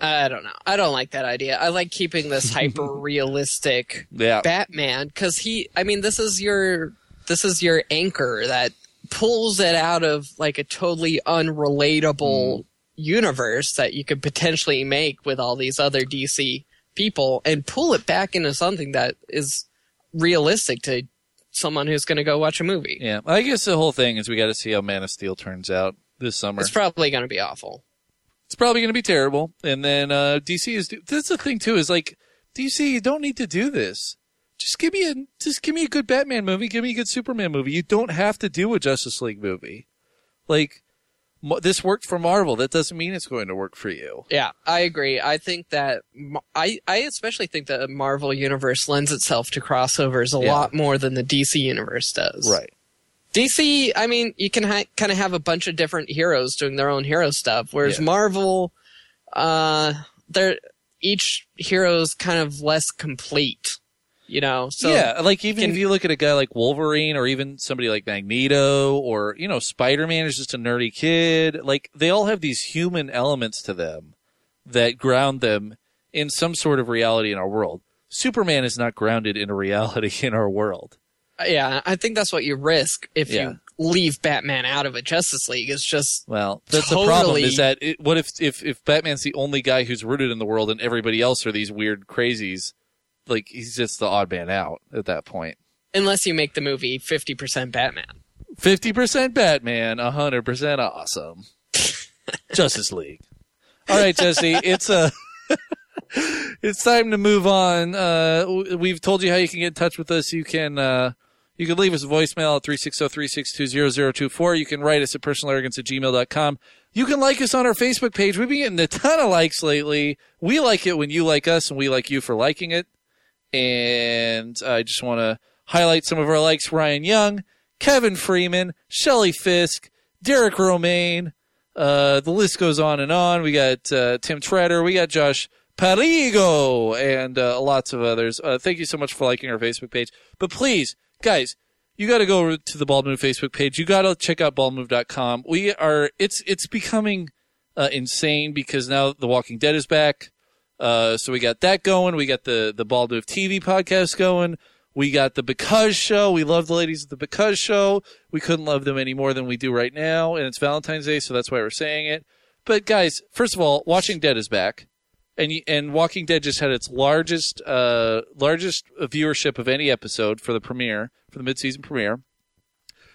I don't know. I don't like that idea. I like keeping this hyper realistic Yeah. Batman because he. I mean, this is your this is your anchor that pulls it out of like a totally unrelatable mm. universe that you could potentially make with all these other DC people and pull it back into something that is realistic to someone who's going to go watch a movie. Yeah, I guess the whole thing is we got to see how Man of Steel turns out this summer. It's probably going to be awful. It's probably going to be terrible. And then uh, DC is. That's the thing too. Is like DC, you don't need to do this. Just give me a just give me a good Batman movie. Give me a good Superman movie. You don't have to do a Justice League movie. Like this worked for Marvel. That doesn't mean it's going to work for you. Yeah, I agree. I think that I I especially think that the Marvel universe lends itself to crossovers a Yeah. lot more than the DC universe does. Right. DC, I mean, you can ha- kind of have a bunch of different heroes doing their own hero stuff, whereas Yeah. Marvel, uh, they're each hero's kind of less complete. You know, so yeah, like even can- if you look at a guy like Wolverine or even somebody like Magneto or you know Spider-Man is just a nerdy kid, like they all have these human elements to them that ground them in some sort of reality in our world. Superman is not grounded in a reality in our world. Yeah, I think that's what you risk if Yeah. you leave Batman out of a Justice League. It's just Well, that's the problem is that it, what if if if Batman's the only guy who's rooted in the world and everybody else are these weird crazies? Like he's just the odd man out at that point. unless you make the movie fifty percent Batman. Fifty percent Batman, hundred percent awesome. Justice League. All right, Jesse, it's uh it's time to move on. Uh, we've told you how you can get in touch with us. You can uh, you can leave us a voicemail at 360-362-0024. You can write us at personalarrogance at gmail.com. You can like us on our Facebook page. We've been getting a ton of likes lately. We like it when you like us, and we like you for liking it. And I just want to highlight some of our likes. Ryan Young, Kevin Freeman, Shelley Fisk, Derek Romaine. Uh, the list goes on and on. We got uh, Tim Treader. We got Josh Parigo and uh, lots of others. Uh, thank you so much for liking our Facebook page. But please, guys, you got to go to the Bald Move Facebook page. You got to check out baldmove.com. We are it's it's becoming uh, insane because now The Walking Dead is back. Uh, so we got that going. We got the the Bald Move TV podcast going. We got the Because Show. We love the ladies at the Because Show. We couldn't love them any more than we do right now, and it's Valentine's Day, so that's why we're saying it. But guys, first of all, Watching Dead is back, and and Walking Dead just had its largest uh largest viewership of any episode for the premiere for the mid-season premiere.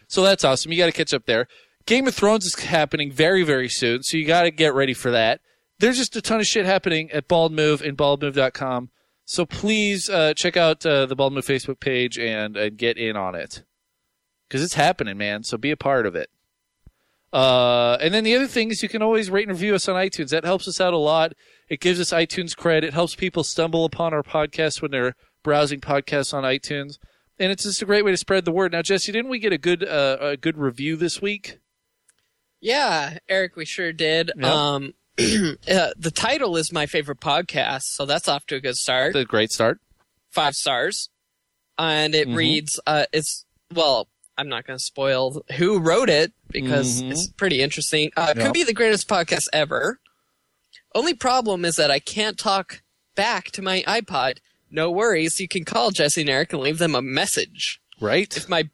So that's awesome. You got to catch up there. Game of Thrones is happening very very soon, so you got to get ready for that. There's just a ton of shit happening at Bald Move and baldmove.com. So please uh, check out uh, the Bald Move Facebook page and, and get in on it because it's happening, man. So be a part of it. Uh, and then the other thing is you can always rate and review us on iTunes. That helps us out a lot. It gives us iTunes credit. It helps people stumble upon our podcast when they're browsing podcasts on iTunes. And it's just a great way to spread the word. Now, Jesse, didn't we get a good uh, a good review this week? Yeah, Eric, we sure did. Yep. Um, uh, the title is my favorite podcast, so that's off to a good start. It's a great start. Five stars, and it Mhm. reads. Uh, it's well, I'm not going to spoil who wrote it because Mhm. it's pretty interesting. Uh, it Yep. Could be the greatest podcast ever. Only problem is that I can't talk back to my iPod. No worries, you can call Jesse and Eric and leave them a message. Right. If my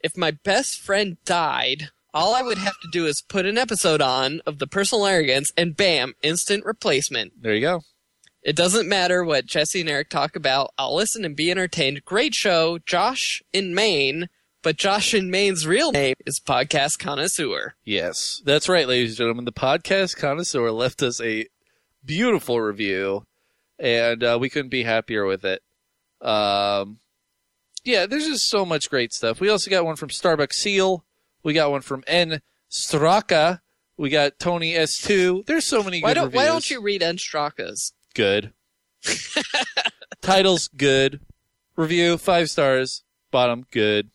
if my best friend died, all I would have to do is put an episode on of the personal arrogance and bam, instant replacement. There you go. It doesn't matter what Jesse and Eric talk about. I'll listen and be entertained. Great show. Josh in Maine, but Josh in Maine's real name is Podcast Connoisseur. Yes, that's right, ladies and gentlemen. The podcast connoisseur left us a beautiful review, and uh, we couldn't be happier with it. Um, yeah, there's just so much great stuff. We also got one from Starbucks Seal. We got one from N Straka. We got Tony S2. There's so many Why good don't reviews. Why don't you read N Straka's? Good. Titles good. Review five stars. Bottom good.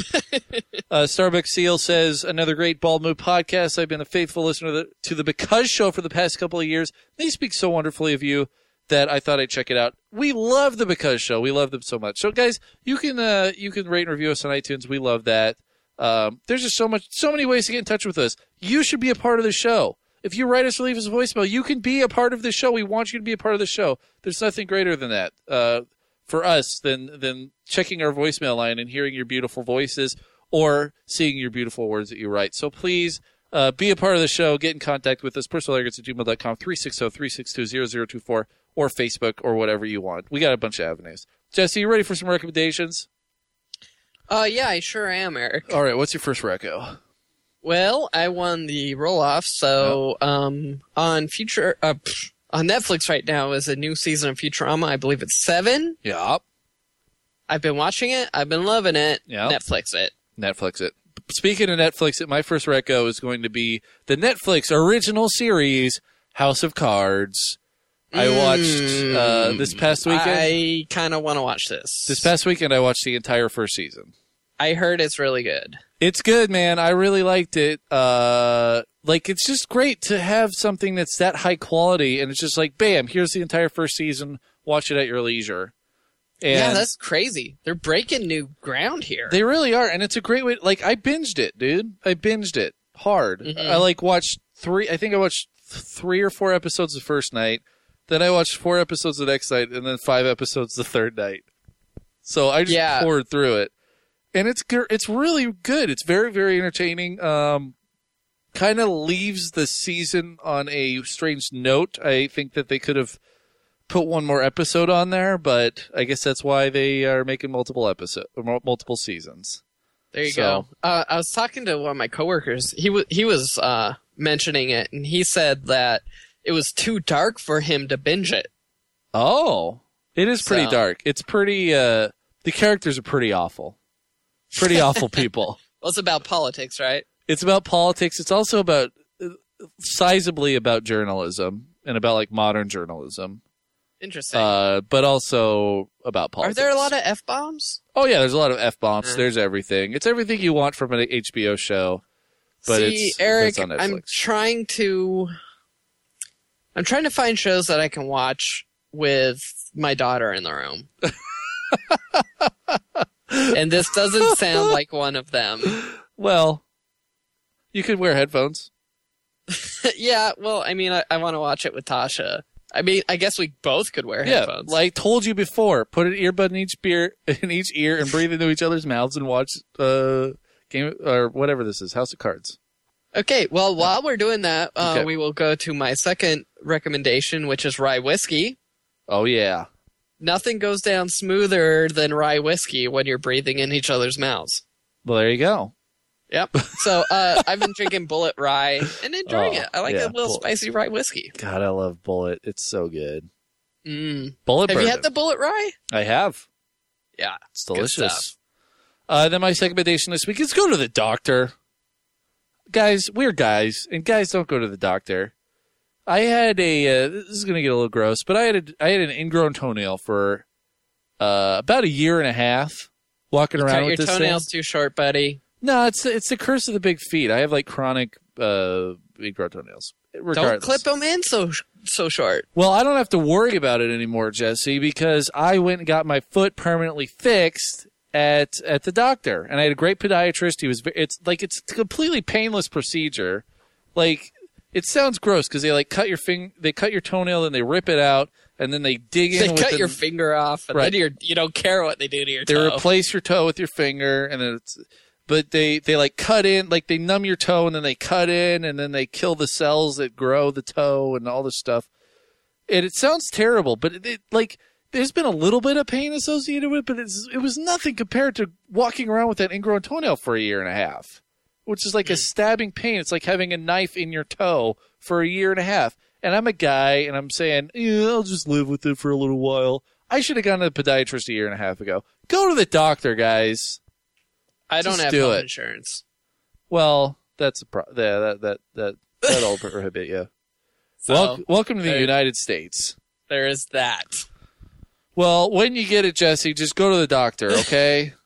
uh, Starbucks Seal says another great bald move podcast. I've been a faithful listener to the, to the Because Show for the past couple of years. They speak so wonderfully of you that I thought I'd check it out. We love the Because Show. We love them so much. So guys, you can uh, you can rate and review us on iTunes. We love that. Um, there's just so much, so many ways to get in touch with us. You should be a part of the show. If you write us or leave us a voicemail, you can be a part of the show. We want you to be a part of the show. There's nothing greater than that uh, for us than than checking our voicemail line and hearing your beautiful voices or seeing your beautiful words that you write. So please uh, be a part of the show. Get in contact with us. Personalarrogance at gmail.com, 360-362-0024, or Facebook, or whatever you want. We got a bunch of avenues. Jesse, you ready for some recommendations? Uh, yeah, I sure am, Eric. All right, what's your first reco? Well, I won the roll off, so um, on future uh, pff, on Netflix right now is a new season of Futurama. I believe it's seven. Yeah. I've been watching it. I've been loving it. Yep. Netflix it. Netflix it. Speaking of Netflix, it, my first reco is going to be the Netflix original series House of Cards. I watched uh, this past weekend. I kind of want to watch this. This past weekend, I watched the entire first season. I heard it's really good. It's good, man. I really liked it. Uh, like it's just great to have something that's that high quality, and it's just like, bam, here's the entire first season. Watch it at your leisure. And yeah, that's crazy. They're breaking new ground here. They really are, and it's a great way. Like I binged it, dude. I binged it hard. Mhm. I like watched three. I think I watched three or four episodes the first night. Then I watched four episodes the next night, and then five episodes the third night. So I just Yeah. poured through it, and it's it's really good. It's very very entertaining. Um, kind of leaves the season on a strange note. I think that they could have put one more episode on there, but I guess that's why they are making multiple episode multiple seasons. There you So- go. Uh, I was talking to one of my coworkers. He was he was uh, mentioning it, and he said that it was too dark for him to binge it. Oh, it is pretty So- dark. It's pretty. uh The characters are pretty awful. Pretty awful people. Well, it's about politics, right? It's about politics. It's also about uh, sizably about journalism and about like modern journalism. Interesting. uh, but also about politics. Are there a lot of f bombs? Oh yeah, there's a lot of f bombs. Uh. There's everything. It's everything you want from an HBO show. But See, it's, Eric, it's I'm trying to. I'm trying to find shows that I can watch with my daughter in the room. and this doesn't sound like one of them. Well, you could wear headphones. yeah, well, I mean, I, I want to watch it with Tasha. I mean, I guess we both could wear Yeah, headphones. like I told you before, put an earbud in each beer in each ear and breathe into each other's mouths and watch uh game or whatever this is, House of Cards. Okay, well, while we're doing that, uh, Okay. we will go to my second recommendation, which is rye whiskey. Oh yeah. Nothing goes down smoother than rye whiskey when you're breathing in each other's mouths. Well, there you go. Yep. So uh, I've been drinking Bulleit Rye and enjoying Oh, it. I like yeah, a little Bulleit. spicy rye whiskey. God, I love Bulleit. It's so good. Mm. Bulleit Have bourbon. you had the Bulleit Rye? I have. Yeah, It's delicious. Uh, then my second recommendation this week is go to the doctor. Guys, we're guys, and guys don't go to the doctor. I had a. Uh, this is going to get a little gross, but I had a, I had an ingrown toenail for uh, about a year and a half. Walking around with your this toenails thing. too short, buddy. No, it's it's the curse of the big feet. I have like chronic uh, ingrown toenails. Don't Regardless. clip them in so so short. Well, I don't have to worry about it anymore, Jesse, because I went and got my foot permanently fixed at at the doctor, and I had a great podiatrist. He was. It's like it's a completely painless procedure. Like it sounds gross because they like cut your fing, they cut your toenail, and they rip it out, and then they dig in. They cut the- your finger off, and Right. then you're you don't care what they do to your toe. they toe. replace your toe with your finger, and then it's. But they they like cut in, like they numb your toe, and then they cut in, and then they kill the cells that grow the toe, and all this stuff. And it sounds terrible, but it, it like there's been a little bit of pain associated with it, but it's it was nothing compared to walking around with that ingrown toenail for a year and a half, which is like a hmm. stabbing pain. It's like having a knife in your toe for a year and a half. And I'm a guy, and I'm saying, yeah, I'll just live with it for a little while. I should have gone to the podiatrist a year and a half ago. Go to the doctor, guys. I don't Just have do health it. insurance. Well, that's a pro- yeah, that that that that'll prohibit you. So Wel- welcome to the there- United States. there is that. Well, when you get it, Jesse, just go to the doctor, okay?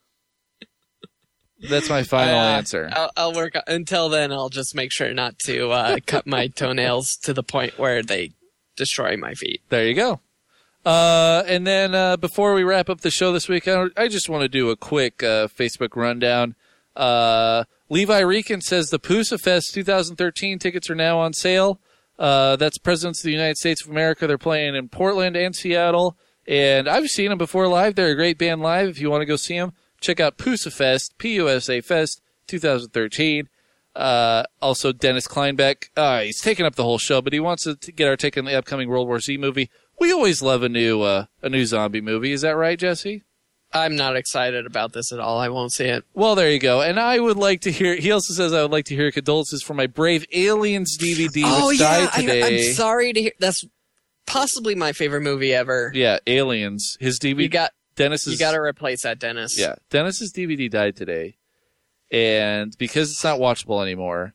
That's my final Uh, answer. I'll, I'll work. Until then, I'll just make sure not to uh, cut my toenails to the point where they destroy my feet. There you go. Uh, and then uh, before we wrap up the show this week, I, I just want to do a quick uh, Facebook rundown. Uh, Levi Reekin says the Pusa Fest 2013 tickets are now on sale. Uh, that's Presidents of the United States of America. They're playing in Portland and Seattle. And I've seen them before live. They're a great band live. If you want to go see them, check out Pusa Fest, P-U-S-A Fest 2013. Uh, also, Dennis Kleinbeck. Uh, he's taking up the whole show, but he wants to get our take on the upcoming World War Z movie. We always love a new uh, a new zombie movie. Is that right, Jesse? I'm not excited about this at all. I won't see it. Well, there you go. And I would like to hear. He also says I would like to hear condolences for my Brave Aliens DVD, oh which yeah, died I, today. I'm sorry to hear. That's possibly my favorite movie ever. Yeah, Aliens. His DVD. You got Dennis's. you got to replace that, Dennis. Yeah, Dennis's DVD died today, and because it's not watchable anymore,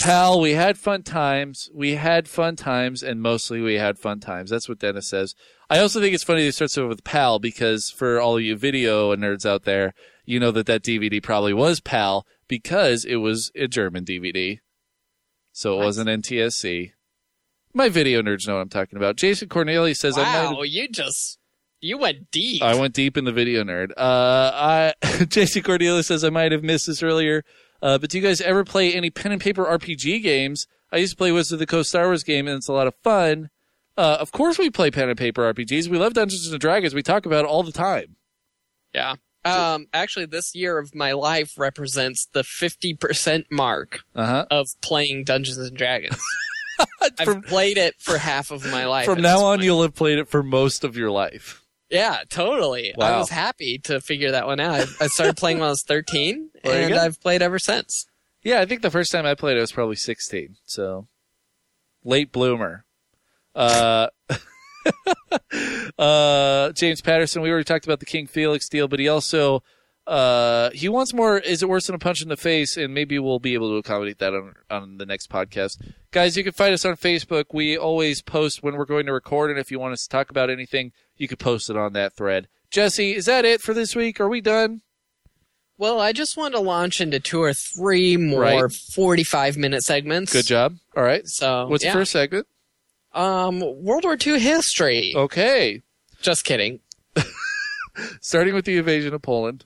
pal, we had fun times. We had fun times, and mostly we had fun times. That's what Dennis says. I also think it's funny he starts over with pal because for all of you video nerds out there, you know that that DVD probably was pal because it was a German DVD, so it wasn't NTSC. My video nerds know what I'm talking about. Jason Cornelius says I might have Wow, you just you went deep. I went deep in the video nerd. Uh, I JC Cordelia says I might have missed this earlier, uh, but do you guys ever play any pen and paper RPG games? I used to play Wizards of the Coast Star Wars game, and it's a lot of fun. Uh, of course, we play pen and paper RPGs. We love Dungeons and Dragons. We talk about it all the time. Yeah. Um, actually, this year of my life represents the 50% mark Uh huh. of playing Dungeons and Dragons. I've From- played it for half of my life. From now on, point. you'll have played it for most of your life. Yeah, totally. I was happy to figure that one out. I, I started playing when I was 13, and. I've played ever since. Yeah, I think the first time I played it was probably 16. So late bloomer. Uh, uh, James Patterson, we already talked about the King Felix deal, but he also Uh, he wants more. Is it worse than a punch in the face? And maybe we'll be able to accommodate that on on the next podcast. Guys, you can find us on Facebook. We always post when we're going to record, and if you want us to talk about anything, you could post it on that thread. Jesse, is that it for this week? Are we done? Well, I just want to launch into two or three more Right. 45 minute segments. Good job. All right. So, What's yeah. the first segment? Um, World War II history. Okay. Just kidding. Starting with the invasion of Poland.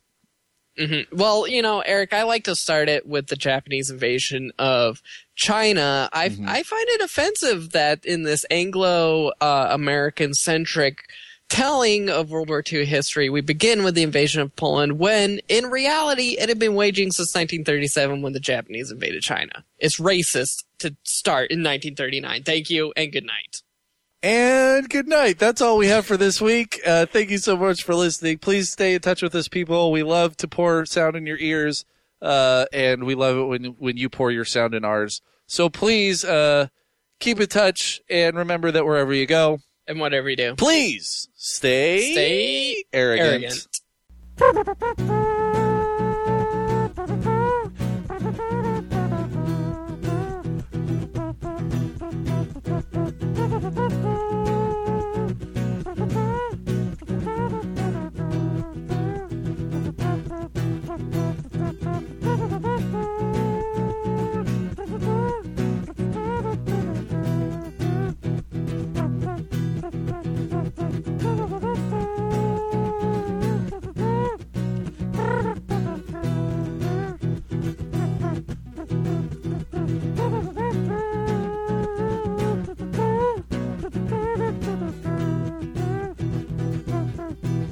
Hmm Well, you know, Eric, I like to start it with the Japanese invasion of China. I Mm-hmm. I find it offensive that in this Anglo uh, American centric telling of World War II history, we begin with the invasion of Poland when, in reality, it had been waging since 1937 when the Japanese invaded China. It's racist to start in 1939. Thank you and good night. And good night. That's all we have for this week. Uh, thank you so much for listening. Please stay in touch with us, people. We love to pour sound in your ears, uh, and we love it when when you pour your sound in ours. So please uh, keep in touch, and remember that wherever you go, And whatever you do, please stay stay arrogant. arrogant.